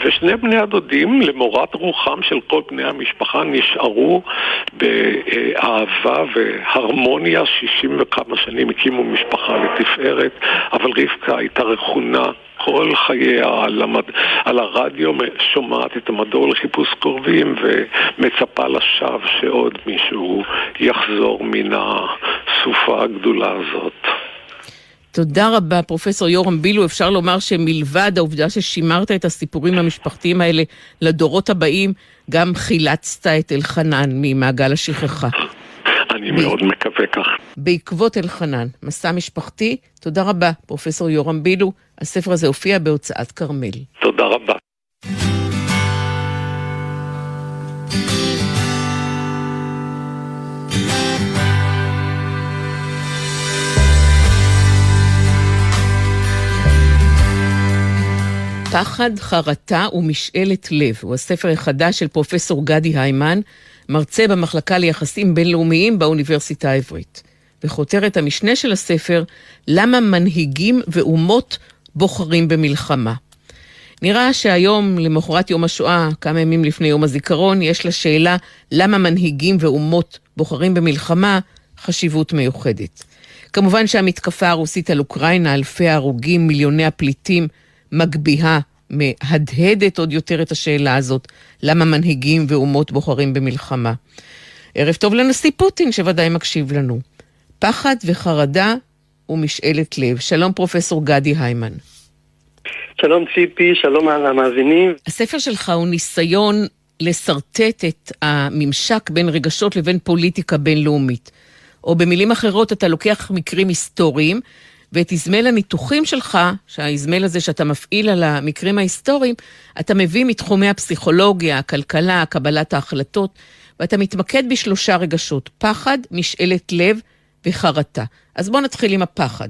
ושני בני הדודים, למורת רוחם של כל בני המשפחה, נשארו באהבה והרמוניה, שישים וכמה שנים הקימו משפחה לתפארת, אבל רבקה הייתה רכונה כל חייה על, המד... על הרדיו שומעת את המדור לחיפוש קרובים ומצפה לשווא שעוד מישהו יחזור מן הסופה הגדולה הזאת. תודה רבה, פרופסור יורם בילו. אפשר לומר שמלבד העובדה ששימרת את הסיפורים המשפחתיים האלה לדורות הבאים, גם חילצת את אלחנן ממעגל השכחה. אני. מאוד מקווה כך. בעקבות אלחנן, מסע משפחתי, תודה רבה, פרופסור יורם בילו. הספר הזה הופיע בהוצאת כרמל. תודה רבה. פחד, חרטה ומשאלת לב הוא הספר החדש של פרופסור גדי היימן, מרצה במחלקה ליחסים בינלאומיים באוניברסיטה העברית. וכותרת המשנה של הספר, למה מנהיגים ואומות בוחרים במלחמה. נראה שהיום, למחרת יום השואה, כמה ימים לפני יום הזיכרון, יש לשאלה למה מנהיגים ואומות בוחרים במלחמה חשיבות מיוחדת. כמובן שהמתקפה הרוסית על אוקראינה, אלפי ההרוגים, מיליוני הפליטים, מגביהה, מהדהדת עוד יותר את השאלה הזאת, למה מנהיגים ואומות בוחרים במלחמה. ערב טוב לנשיא פוטין, שוודאי מקשיב לנו. פחד וחרדה ומשאלת לב. שלום פרופסור גדי היימן. שלום ציפי, שלום על המאזינים. הספר שלך הוא ניסיון לשרטט את הממשק בין רגשות לבין פוליטיקה בינלאומית. או במילים אחרות, אתה לוקח מקרים היסטוריים ואת איזמל הניתוחים שלך, שהאיזמל הזה שאתה מפעיל על המקרים ההיסטוריים, אתה מביא מתחומי הפסיכולוגיה, הכלכלה, קבלת ההחלטות, ואתה מתמקד בשלושה רגשות, פחד, משאלת לב וחרטה. אז בואו נתחיל עם הפחד.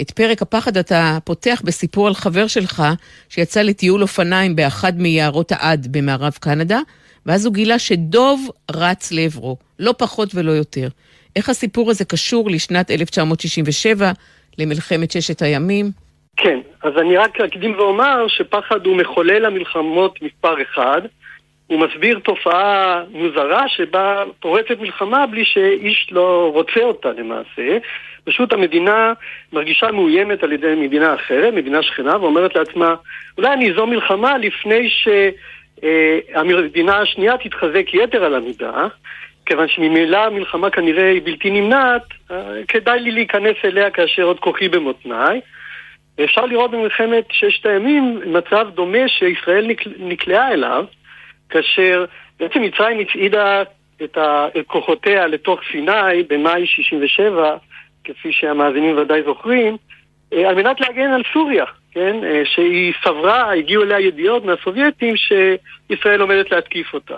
את פרק הפחד אתה פותח בסיפור על חבר שלך שיצא לטיול אופניים באחד מיערות העד במערב קנדה, ואז הוא גילה שדוב רץ לעברו, לא פחות ולא יותר. איך הסיפור הזה קשור לשנת 1967, למלחמת ששת הימים? כן, אז אני רק אקדים ואומר שפחד הוא מחולל המלחמות מספר אחד. הוא מסביר תופעה מוזרה שבה פורצת מלחמה בלי שאיש לא רוצה אותה למעשה. פשוט המדינה מרגישה מאוימת על ידי מדינה אחרת, מדינה שכנה, ואומרת לעצמה, אולי אני אזור מלחמה לפני שהמדינה השנייה תתחזק יתר על המידה, כיוון שממילא המלחמה כנראה היא בלתי נמנעת, כדאי לי להיכנס אליה כאשר עוד כוחי במותניי. ואפשר לראות במלחמת ששת הימים מצב דומה שישראל נקלעה אליו, כאשר בעצם מצרים הצעידה את כוחותיה לתוך סיני במאי 67, כפי שהמאזינים ודאי זוכרים, אה, על מנת להגן על סוריה, כן? אה, שהיא סברה, הגיעו אליה ידיעות מהסובייטים שישראל עומדת להתקיף אותה.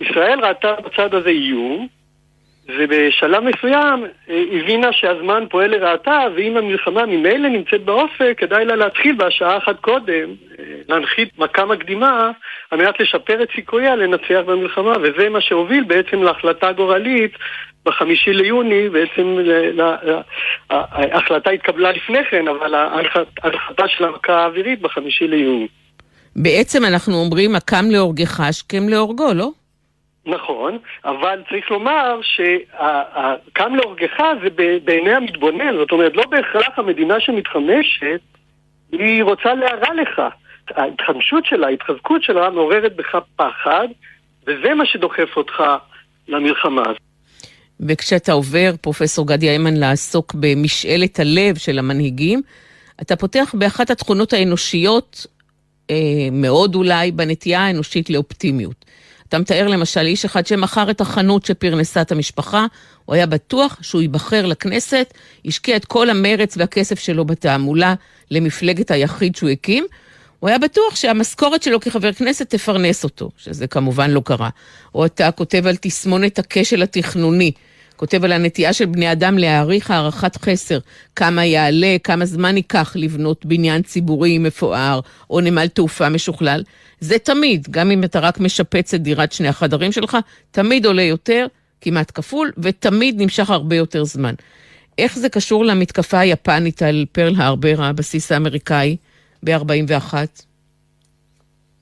ישראל ראתה בצד הזה איום, ובשלב מסוים אה, הבינה שהזמן פועל לרעתה, ואם המלחמה ממילא נמצאת באופק, כדאי לה להתחיל בשעה אחת קודם, אה, להנחית מכה מקדימה, על מנת לשפר את סיכויה לנצח במלחמה, וזה מה שהוביל בעצם להחלטה גורלית בחמישי ליוני, בעצם ההחלטה התקבלה לפני כן, אבל ההחלטה של המכה האווירית בחמישי ליוני. בעצם אנחנו אומרים, הקם להורגך, השכם להורגו, לא? נכון, אבל צריך לומר שקם להורגך זה בעיני המתבונן, זאת אומרת, לא בהכרח המדינה שמתחמשת, היא רוצה להרע לך. ההתחמשות שלה, ההתחזקות שלה, מעוררת בך פחד, וזה מה שדוחף אותך למלחמה הזאת. וכשאתה עובר, פרופסור גדי איימן, לעסוק במשאלת הלב של המנהיגים, אתה פותח באחת התכונות האנושיות, אה, מאוד אולי, בנטייה האנושית לאופטימיות. אתה מתאר למשל איש אחד שמכר את החנות שפרנסה את המשפחה, הוא היה בטוח שהוא ייבחר לכנסת, השקיע את כל המרץ והכסף שלו בתעמולה למפלגת היחיד שהוא הקים. הוא היה בטוח שהמשכורת שלו כחבר כנסת תפרנס אותו, שזה כמובן לא קרה. או אתה כותב על תסמונת הכשל התכנוני, כותב על הנטייה של בני אדם להעריך הערכת חסר, כמה יעלה, כמה זמן ייקח לבנות בניין ציבורי מפואר, או נמל תעופה משוכלל. זה תמיד, גם אם אתה רק משפץ את דירת שני החדרים שלך, תמיד עולה יותר, כמעט כפול, ותמיד נמשך הרבה יותר זמן. איך זה קשור למתקפה היפנית על פרל הארבר, הבסיס האמריקאי, ב-41?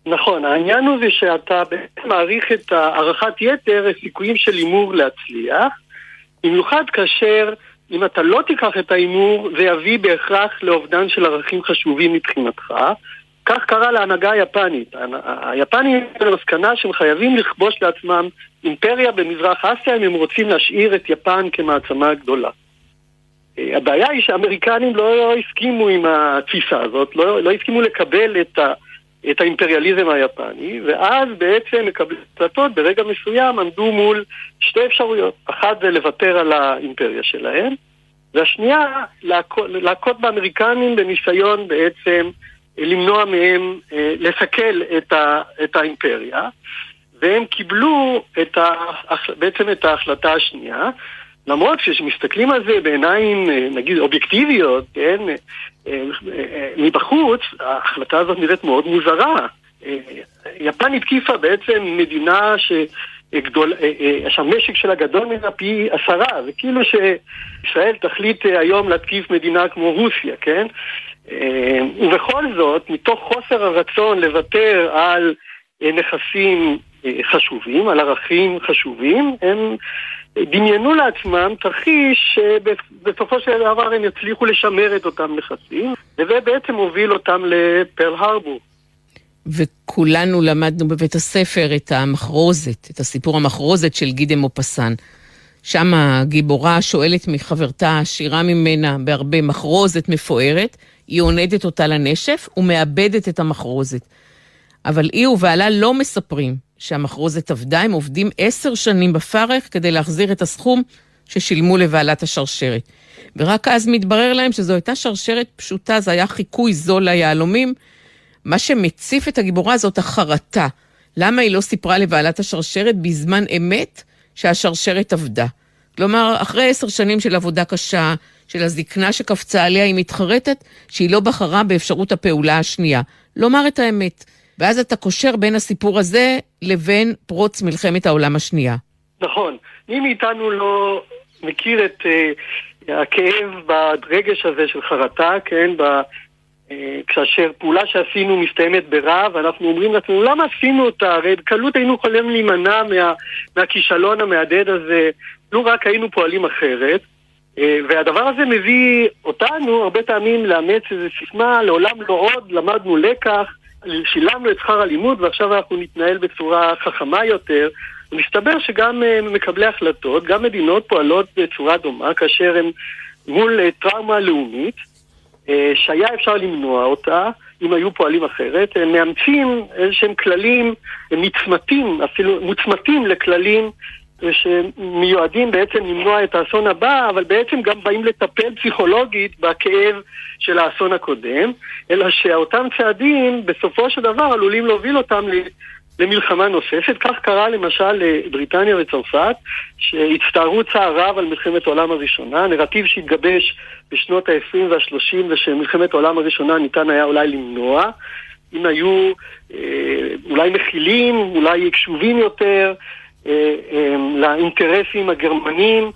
נכון, העניין הוא זה שאתה בעצם מעריך את הערכת יתר, הסיכויים של הימור להצליח, במיוחד כאשר אם אתה לא תיקח את ההימור, זה יביא בהכרח לאובדן של ערכים חשובים מבחינתך. כך קרה להנהגה היפנית. היפנים הם למסקנה שהם חייבים לכבוש לעצמם אימפריה במזרח אסיה אם הם רוצים להשאיר את יפן כמעצמה גדולה. אה, הבעיה היא שהאמריקנים לא הסכימו עם התפיסה הזאת, לא, לא הסכימו לקבל את, ה, את האימפריאליזם היפני, ואז בעצם מקבלי החלטות ברגע מסוים עמדו מול שתי אפשרויות. אחת זה לוותר על האימפריה שלהם, והשנייה להכות באמריקנים בניסיון בעצם למנוע מהם אה, לסכל את, ה, את האימפריה, והם קיבלו את ה, בעצם את ההחלטה השנייה, למרות שכשמסתכלים על זה בעיניים, אה, נגיד, אובייקטיביות, כן, אה, מבחוץ, ההחלטה הזאת נראית מאוד מוזרה. יפן התקיפה בעצם מדינה ש... גדול, שהמשק שלה גדול ממנה פי עשרה, זה כאילו שישראל תחליט היום להתקיף מדינה כמו רוסיה, כן? אה, ובכל זאת, מתוך חוסר הרצון לוותר על אה, נכסים אה, חשובים, על ערכים חשובים, הם דמיינו לעצמם תרחיש שבסופו של דבר הם יצליחו לשמר את אותם נכסים, וזה בעצם הוביל אותם לפרל הרבור. וכולנו למדנו בבית הספר את המחרוזת, את הסיפור המחרוזת של גידה מופסן. שם הגיבורה שואלת מחברתה העשירה ממנה בהרבה מחרוזת מפוארת, היא עונדת אותה לנשף ומאבדת את המחרוזת. אבל היא ובעלה לא מספרים שהמחרוזת עבדה, הם עובדים עשר שנים בפרך כדי להחזיר את הסכום ששילמו לבעלת השרשרת. ורק אז מתברר להם שזו הייתה שרשרת פשוטה, זה היה חיקוי זול ליהלומים. מה שמציף את הגיבורה זאת החרטה. למה היא לא סיפרה לבעלת השרשרת בזמן אמת שהשרשרת עבדה? כלומר, אחרי עשר שנים של עבודה קשה, של הזקנה שקפצה עליה, היא מתחרטת שהיא לא בחרה באפשרות הפעולה השנייה. לומר את האמת. ואז אתה קושר בין הסיפור הזה לבין פרוץ מלחמת העולם השנייה. נכון. מי מאיתנו לא מכיר את uh, הכאב ברגש הזה של חרטה, כן? ב, uh, כאשר פעולה שעשינו מסתיימת ברע, ואנחנו אומרים לעצמנו, למה עשינו אותה? הרי בקלות היינו יכולים להימנע מה, מהכישלון המהדהד הזה, לו רק היינו פועלים אחרת. Uh, והדבר הזה מביא אותנו הרבה פעמים לאמץ איזו סיסמה, לעולם לא עוד, למדנו לקח, שילמנו את שכר הלימוד ועכשיו אנחנו נתנהל בצורה חכמה יותר. מסתבר שגם אה, מקבלי החלטות, גם מדינות פועלות בצורה דומה כאשר הם מול אה, טראומה לאומית, אה, שהיה אפשר למנוע אותה אם היו פועלים אחרת, הם מאמצים איזשהם כללים, הם נצמתים, אפילו מוצמתים לכללים שמיועדים בעצם למנוע את האסון הבא, אבל בעצם גם באים לטפל פסיכולוגית בכאב של האסון הקודם, אלא שאותם צעדים בסופו של דבר עלולים להוביל אותם למלחמה נוספת. כך קרה למשל לבריטניה וצרפת, שהצטערו צער רב על מלחמת העולם הראשונה, נרטיב שהתגבש בשנות ה-20 וה-30 ושמלחמת העולם הראשונה ניתן היה אולי למנוע. אם היו אה, אולי מכילים, אולי קשובים יותר אה, לאינטרסים הגרמנים,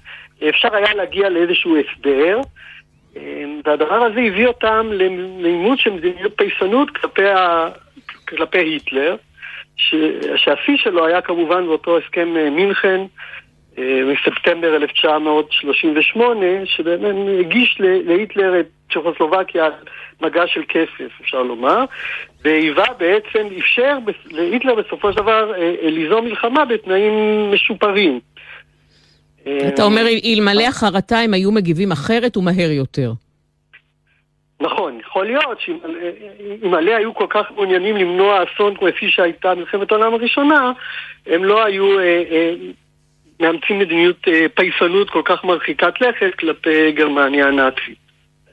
אפשר היה להגיע לאיזשהו הסדר. אה, והדבר הזה הביא אותם לאימוץ של מדיניות פייסנות כלפי, ה... כלפי היטלר. שהשיא שלו היה כמובן באותו הסכם אה, מינכן אה, מספטמבר 1938, שבאמת הגיש להיטלר את צ'כוסלובקיה על מגע של כסף, אפשר לומר, והיווה בעצם, אפשר להיטלר בסופו של דבר אה, ליזום מלחמה בתנאים משופרים. אתה אומר, אלמלא החרטה הם היו מגיבים אחרת ומהר יותר. נכון, יכול להיות שאם עליה היו כל כך מעוניינים למנוע אסון כפי שהייתה מלחמת העולם הראשונה, הם לא היו אה, אה, מאמצים מדיניות אה, פייסנות כל כך מרחיקת לכת כלפי גרמניה הנאצית.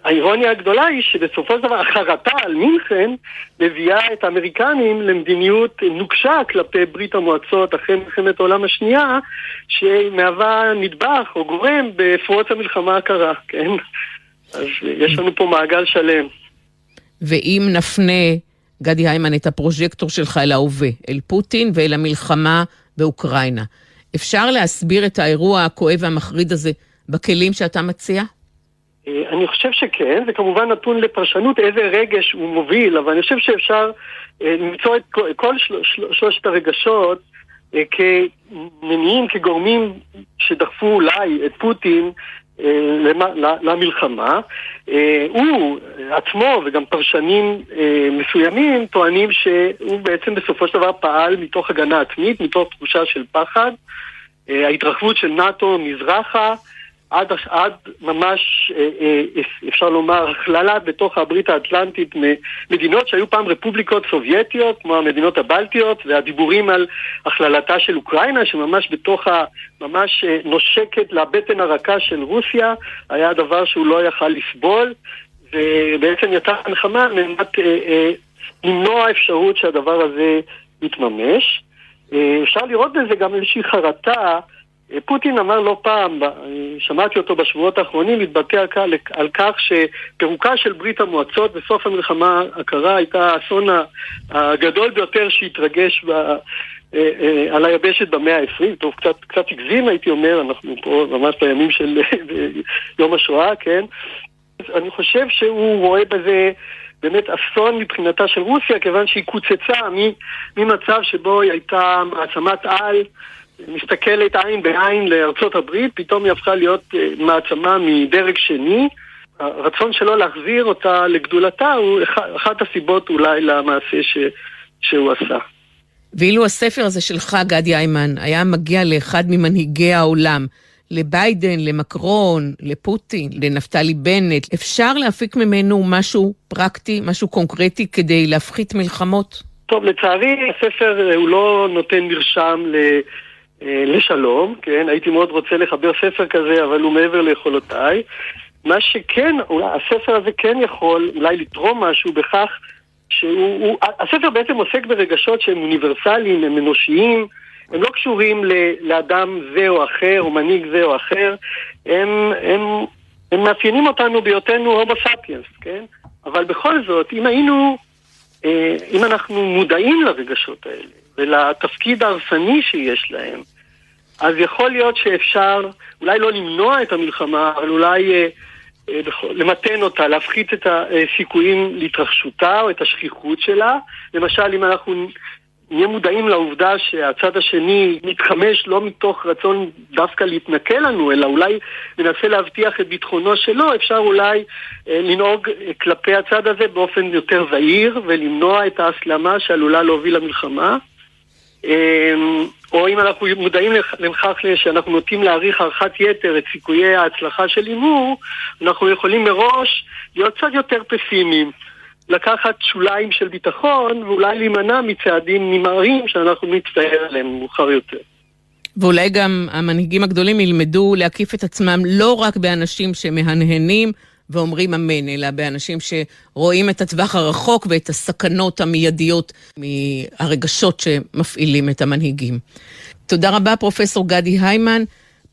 האירוניה הגדולה היא שבסופו של דבר החרטה על מינכן מביאה את האמריקנים למדיניות נוקשה כלפי ברית המועצות אחרי מלחמת העולם השנייה, שמהווה נדבך או גורם בפרוץ המלחמה הקרה, כן? אז יש לנו פה מעגל שלם. ואם נפנה, גדי היימן, את הפרוז'קטור שלך אל ההווה, אל פוטין ואל המלחמה באוקראינה, אפשר להסביר את האירוע הכואב והמחריד הזה בכלים שאתה מציע? אה, אני חושב שכן, זה כמובן נתון לפרשנות איזה רגש הוא מוביל, אבל אני חושב שאפשר אה, למצוא את כל שלושת הרגשות אה, כמניעים, כגורמים שדחפו אולי את פוטין למלחמה. אה, הוא עצמו וגם פרשנים אה, מסוימים טוענים שהוא בעצם בסופו של דבר פעל מתוך הגנה עצמית, מתוך תחושה של פחד. ההתרחבות של נאט"ו מזרחה עד, עד ממש, אה, אה, אפשר לומר, הכללה בתוך הברית האטלנטית ממדינות שהיו פעם רפובליקות סובייטיות, כמו המדינות הבלטיות, והדיבורים על הכללתה של אוקראינה, שממש בתוך ה... ממש אה, נושקת לבטן הרכה של רוסיה, היה דבר שהוא לא יכל לסבול, ובעצם יצא מלחמה על מנת למנוע אפשרות שהדבר הזה יתממש. אפשר לראות בזה גם איזושהי חרטה פוטין אמר לא פעם, שמעתי אותו בשבועות האחרונים, מתבטא על כך שפירוקה של ברית המועצות בסוף המלחמה הקרה הייתה האסון הגדול ביותר שהתרגש ב, אה, אה, על היבשת במאה ה-20. טוב, קצת, קצת הגזים הייתי אומר, אנחנו פה ממש בימים של [laughs] יום השואה, כן? אני חושב שהוא רואה בזה באמת אסון מבחינתה של רוסיה, כיוון שהיא קוצצה ממצב שבו היא הייתה מעצמת על. מסתכלת עין בעין לארצות הברית, פתאום היא הפכה להיות אה, מעצמה מדרג שני. הרצון שלו להחזיר אותה לגדולתה הוא אחת הסיבות אולי למעשה ש, שהוא עשה. ואילו הספר הזה שלך, גדי איימן, היה מגיע לאחד ממנהיגי העולם, לביידן, למקרון, לפוטין, לנפתלי בנט, אפשר להפיק ממנו משהו פרקטי, משהו קונקרטי כדי להפחית מלחמות? טוב, לצערי הספר הוא לא נותן מרשם. אה, לשלום, כן? הייתי מאוד רוצה לחבר ספר כזה, אבל הוא מעבר ליכולותיי. מה שכן, אולי הספר הזה כן יכול אולי לתרום משהו בכך שהוא... הוא, הספר בעצם עוסק ברגשות שהם אוניברסליים, הם אנושיים, הם לא קשורים ל, לאדם זה או אחר, או מנהיג זה או אחר, הם, הם הם מאפיינים אותנו בהיותנו הומו ספיאנס, כן? אבל בכל זאת, אם היינו, אה, אם אנחנו מודעים לרגשות האלה ולתפקיד ההרסני שיש להם, אז יכול להיות שאפשר, אולי לא למנוע את המלחמה, אבל אולי אה, אה, למתן אותה, להפחית את הסיכויים להתרחשותה או את השכיחות שלה. למשל, אם אנחנו נהיה מודעים לעובדה שהצד השני מתחמש לא מתוך רצון דווקא להתנכל לנו, אלא אולי מנסה להבטיח את ביטחונו שלו, אפשר אולי אה, לנהוג אה, כלפי הצד הזה באופן יותר זהיר ולמנוע את ההסלמה שעלולה להוביל למלחמה. אה, או אם אנחנו מודעים לכך שאנחנו נוטים להעריך הערכת יתר את סיכויי ההצלחה של הימור, אנחנו יכולים מראש להיות קצת יותר פסימיים. לקחת שוליים של ביטחון ואולי להימנע מצעדים נמהרים שאנחנו נצטער עליהם מאוחר יותר. ואולי גם המנהיגים הגדולים ילמדו להקיף את עצמם לא רק באנשים שמהנהנים ואומרים אמן, אלא באנשים שרואים את הטווח הרחוק ואת הסכנות המיידיות מהרגשות שמפעילים את המנהיגים. תודה רבה, פרופסור גדי היימן.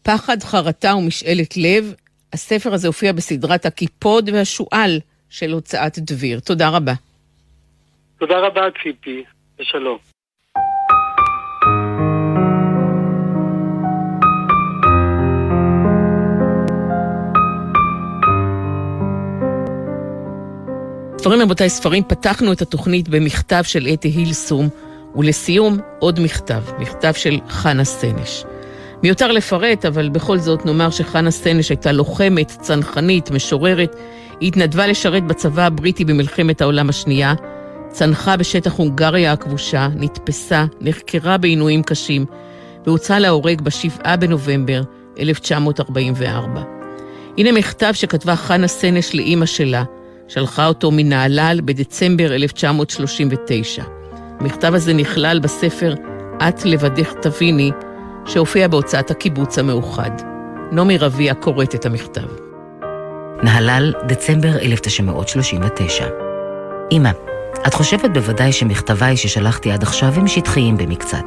פחד, חרטה ומשאלת לב. הספר הזה הופיע בסדרת הקיפוד והשועל של הוצאת דביר. תודה רבה. תודה רבה, ציפי, ושלום. ספרים רבותיי, ספרים, פתחנו את התוכנית במכתב של אתי הילסום, ולסיום עוד מכתב, מכתב של חנה סנש. מיותר לפרט, אבל בכל זאת נאמר שחנה סנש הייתה לוחמת, צנחנית, משוררת, היא התנדבה לשרת בצבא הבריטי במלחמת העולם השנייה, צנחה בשטח הונגריה הכבושה, נתפסה, נחקרה בעינויים קשים, והוצאה להורג ב-7 בנובמבר 1944. הנה מכתב שכתבה חנה סנש לאימא שלה, שלחה אותו מנהלל בדצמבר 1939. המכתב הזה נכלל בספר "את לבדך תביני", שהופיע בהוצאת הקיבוץ המאוחד. נעמי רביע קוראת את המכתב. נהלל, דצמבר 1939. אמא, את חושבת בוודאי שמכתביי ששלחתי עד עכשיו הם שטחיים במקצת.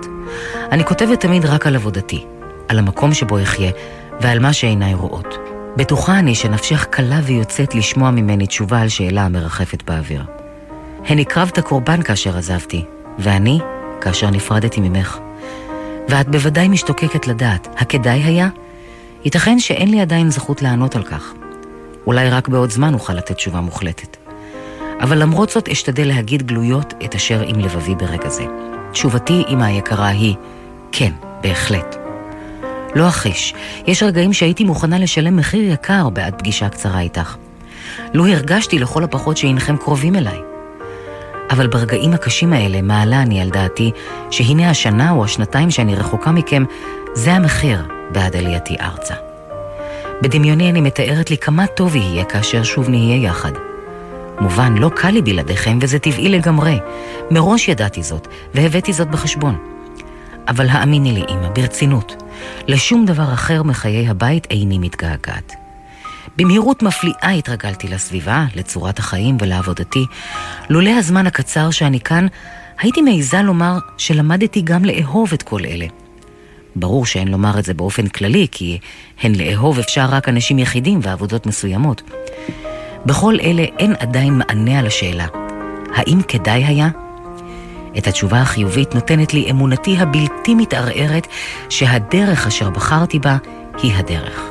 אני כותבת תמיד רק על עבודתי, על המקום שבו אחיה ועל מה שעיניי רואות. בטוחה אני שנפשך קלה ויוצאת לשמוע ממני תשובה על שאלה המרחפת באוויר. הן הקרבת קורבן כאשר עזבתי, ואני כאשר נפרדתי ממך. ואת בוודאי משתוקקת לדעת, הכדאי היה? ייתכן שאין לי עדיין זכות לענות על כך. אולי רק בעוד זמן אוכל לתת תשובה מוחלטת. אבל למרות זאת אשתדל להגיד גלויות את אשר עם לבבי ברגע זה. תשובתי, אמא היקרה, היא כן, בהחלט. לא אחיש, יש רגעים שהייתי מוכנה לשלם מחיר יקר בעד פגישה קצרה איתך. לו הרגשתי לכל הפחות שאינכם קרובים אליי. אבל ברגעים הקשים האלה מעלה אני על דעתי שהנה השנה או השנתיים שאני רחוקה מכם, זה המחיר בעד עלייתי ארצה. בדמיוני אני מתארת לי כמה טוב יהיה כאשר שוב נהיה יחד. מובן, לא קל לי בלעדיכם וזה טבעי לגמרי. מראש ידעתי זאת, והבאתי זאת בחשבון. אבל האמיני לי, אמא, ברצינות, לשום דבר אחר מחיי הבית איני מתגעגעת. במהירות מפליאה התרגלתי לסביבה, לצורת החיים ולעבודתי. לולא הזמן הקצר שאני כאן, הייתי מעיזה לומר שלמדתי גם לאהוב את כל אלה. ברור שאין לומר את זה באופן כללי, כי הן לאהוב אפשר רק אנשים יחידים ועבודות מסוימות. בכל אלה אין עדיין מענה על השאלה, האם כדאי היה? את התשובה החיובית נותנת לי אמונתי הבלתי מתערערת שהדרך אשר בחרתי בה היא הדרך.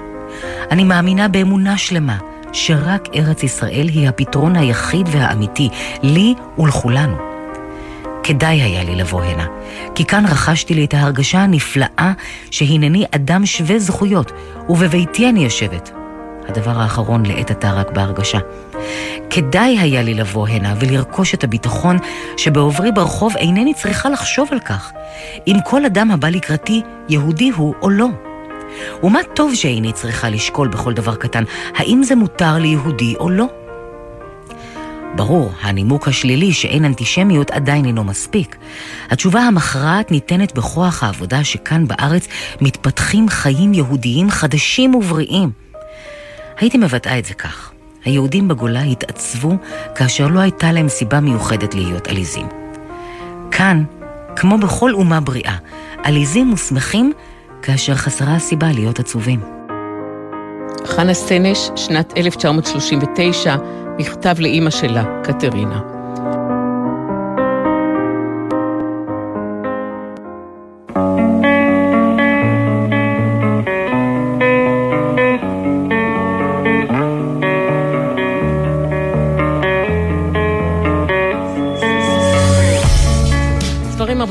אני מאמינה באמונה שלמה שרק ארץ ישראל היא הפתרון היחיד והאמיתי, לי ולכולנו. כדאי היה לי לבוא הנה, כי כאן רכשתי לי את ההרגשה הנפלאה שהנני אדם שווה זכויות, ובביתי אני יושבת. הדבר האחרון לעת עתה רק בהרגשה. כדאי היה לי לבוא הנה ולרכוש את הביטחון שבעוברי ברחוב אינני צריכה לחשוב על כך, אם כל אדם הבא לקראתי יהודי הוא או לא. ומה טוב שאיני צריכה לשקול בכל דבר קטן, האם זה מותר ליהודי או לא. ברור, הנימוק השלילי שאין אנטישמיות עדיין אינו מספיק. התשובה המכרעת ניתנת בכוח העבודה שכאן בארץ מתפתחים חיים יהודיים חדשים ובריאים. הייתי מבטאה את זה כך: היהודים בגולה התעצבו כאשר לא הייתה להם סיבה מיוחדת להיות עליזים. כאן, כמו בכל אומה בריאה, עליזים ושמחים כאשר חסרה הסיבה להיות עצובים. חנה סנש, שנת 1939, מכתב לאימא שלה, קטרינה.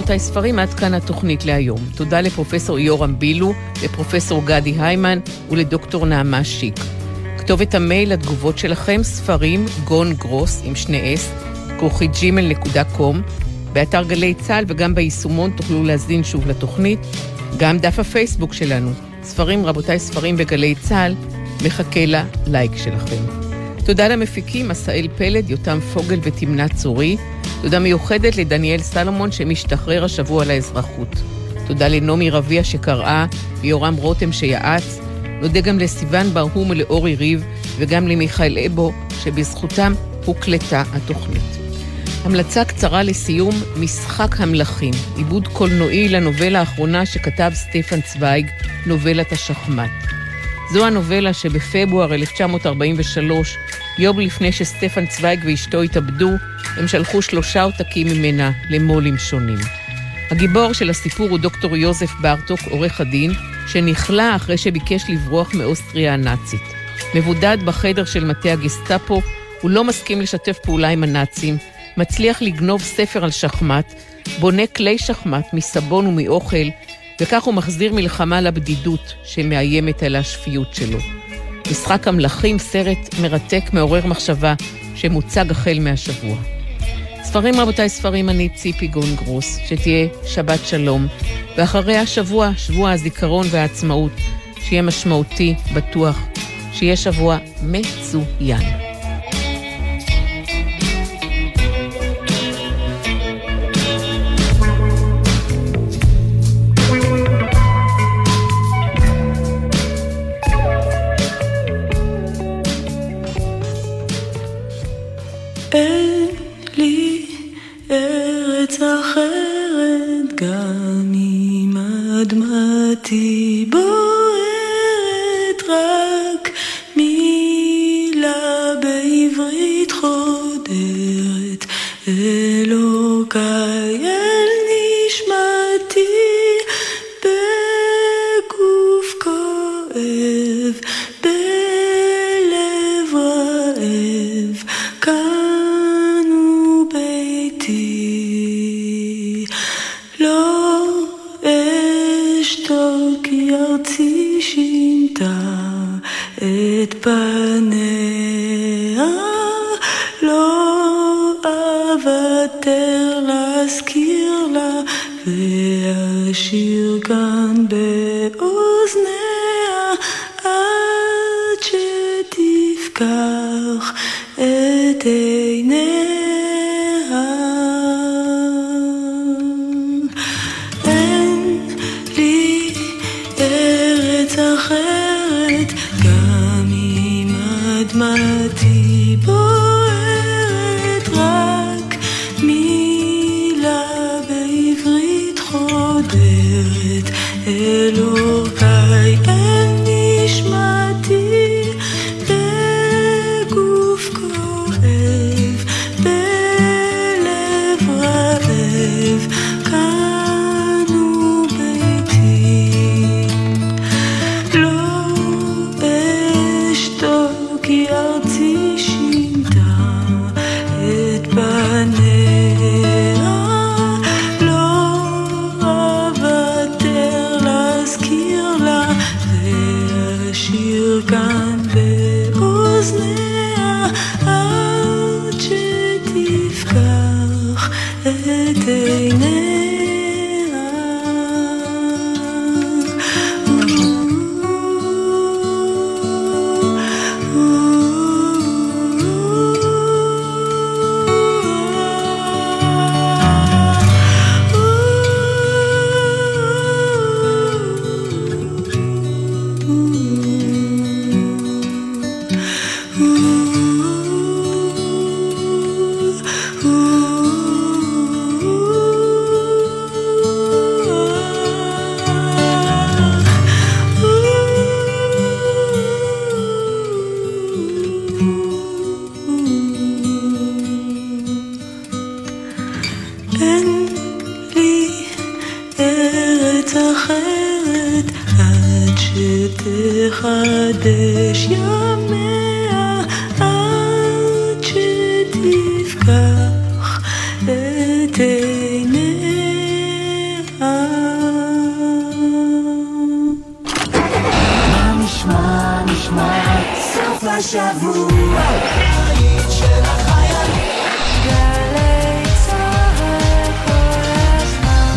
רבותיי, ספרים, עד כאן התוכנית להיום. תודה לפרופסור יורם בילו, לפרופסור גדי היימן ולדוקטור נעמה שיק. כתובת המייל לתגובות שלכם, ספרים, גון גרוס, עם שני אס, כרוכית ג'ימל נקודה קום. באתר גלי צה"ל וגם ביישומון תוכלו להזין שוב לתוכנית. גם דף הפייסבוק שלנו, ספרים, רבותיי, ספרים בגלי צה"ל, מחכה ללייק שלכם. תודה למפיקים, עשאל פלד, יותם פוגל ותמנת צורי. תודה מיוחדת לדניאל סלומון שמשתחרר השבוע לאזרחות. תודה לנעמי רביע שקראה ויורם רותם שיעץ. נודה גם לסיון ברהום ולאורי ריב וגם למיכאל אבו שבזכותם הוקלטה התוכנית. המלצה קצרה לסיום, משחק המלכים, עיבוד קולנועי לנובלה האחרונה שכתב סטפן צוויג, נובלת השחמט. זו הנובלה שבפברואר 1943, יום לפני שסטפן צוויג ואשתו התאבדו, הם שלחו שלושה עותקים ממנה למו"לים שונים. הגיבור של הסיפור הוא דוקטור יוזף בארטוק, עורך הדין, שנכלא אחרי שביקש לברוח מאוסטריה הנאצית. מבודד בחדר של מטה הגסטאפו, הוא לא מסכים לשתף פעולה עם הנאצים, מצליח לגנוב ספר על שחמט, בונה כלי שחמט מסבון ומאוכל, וכך הוא מחזיר מלחמה לבדידות שמאיימת על השפיות שלו. משחק המלכים, סרט מרתק, מעורר מחשבה, שמוצג החל מהשבוע. ספרים רבותיי, ספרים אני ציפי גון גרוס, שתהיה שבת שלום, ואחרי השבוע, שבוע הזיכרון והעצמאות, שיהיה משמעותי, בטוח, שיהיה שבוע מצוין.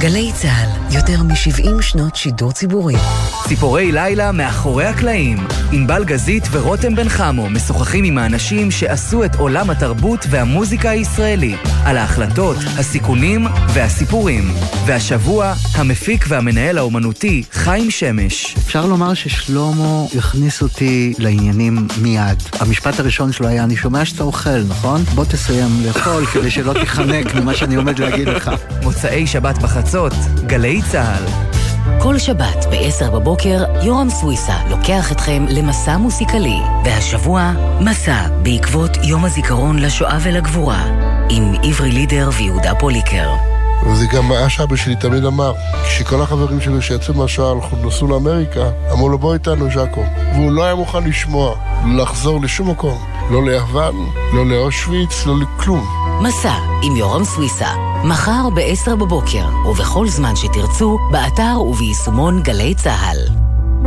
גלי צה"ל, יותר מ-70 שנות שידור ציבורי. ציפורי לילה מאחורי הקלעים. ענבל גזית ורותם בן חמו משוחחים עם האנשים שעשו את עולם התרבות והמוזיקה הישראלי, על ההחלטות, הסיכונים והסיפורים. והשבוע, המפיק והמנהל האומנותי חיים שמש. אפשר לומר ששלמה הכניס אותי לעניינים מיד. המשפט הראשון שלו היה, אני שומע שאתה אוכל, נכון? בוא תסיים לאכול כדי שלא תיחנק ממה שאני עומד להגיד לך. מוצאי שבת בחצות, גלי צה"ל. כל שבת ב-10 בבוקר, יורם סוויסה לוקח אתכם למסע מוסיקלי. והשבוע, מסע בעקבות יום הזיכרון לשואה ולגבורה, עם עברי לידר ויהודה פוליקר. וזה גם מה שאבא שלי תמיד אמר. כשכל החברים שלו שיצאו מהשואה הלכו, נסעו לאמריקה, אמרו לו בוא איתנו ז'אקו. והוא לא היה מוכן לשמוע, לחזור לשום מקום. לא ליוון, לא לאושוויץ, לא לכלום. מסע עם יורם סוויסה, מחר ב-10 בבוקר, ובכל זמן שתרצו, באתר וביישומון גלי צה"ל.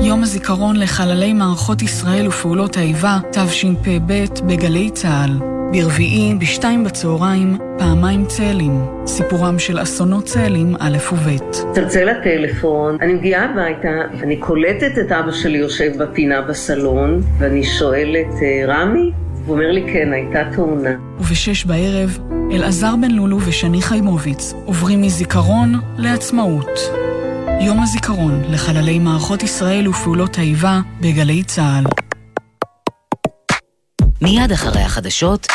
יום הזיכרון לחללי מערכות ישראל ופעולות האיבה, תשפ"ב, בגלי צה"ל. ברביעי, בשתיים בצהריים, פעמיים צאלים. סיפורם של אסונות צאלים א' וב'. צלצל הטלפון, אני מגיעה הביתה, אני קולטת את אבא שלי יושב בפינה בסלון, ואני שואלת, "אה, רמי? הוא אומר לי, כן, הייתה תאונה. ובשש בערב, אלעזר בן לולו ושני חיימוביץ עוברים מזיכרון לעצמאות. יום הזיכרון לחללי מערכות ישראל ופעולות האיבה בגלי צה"ל. מיד אחרי החדשות,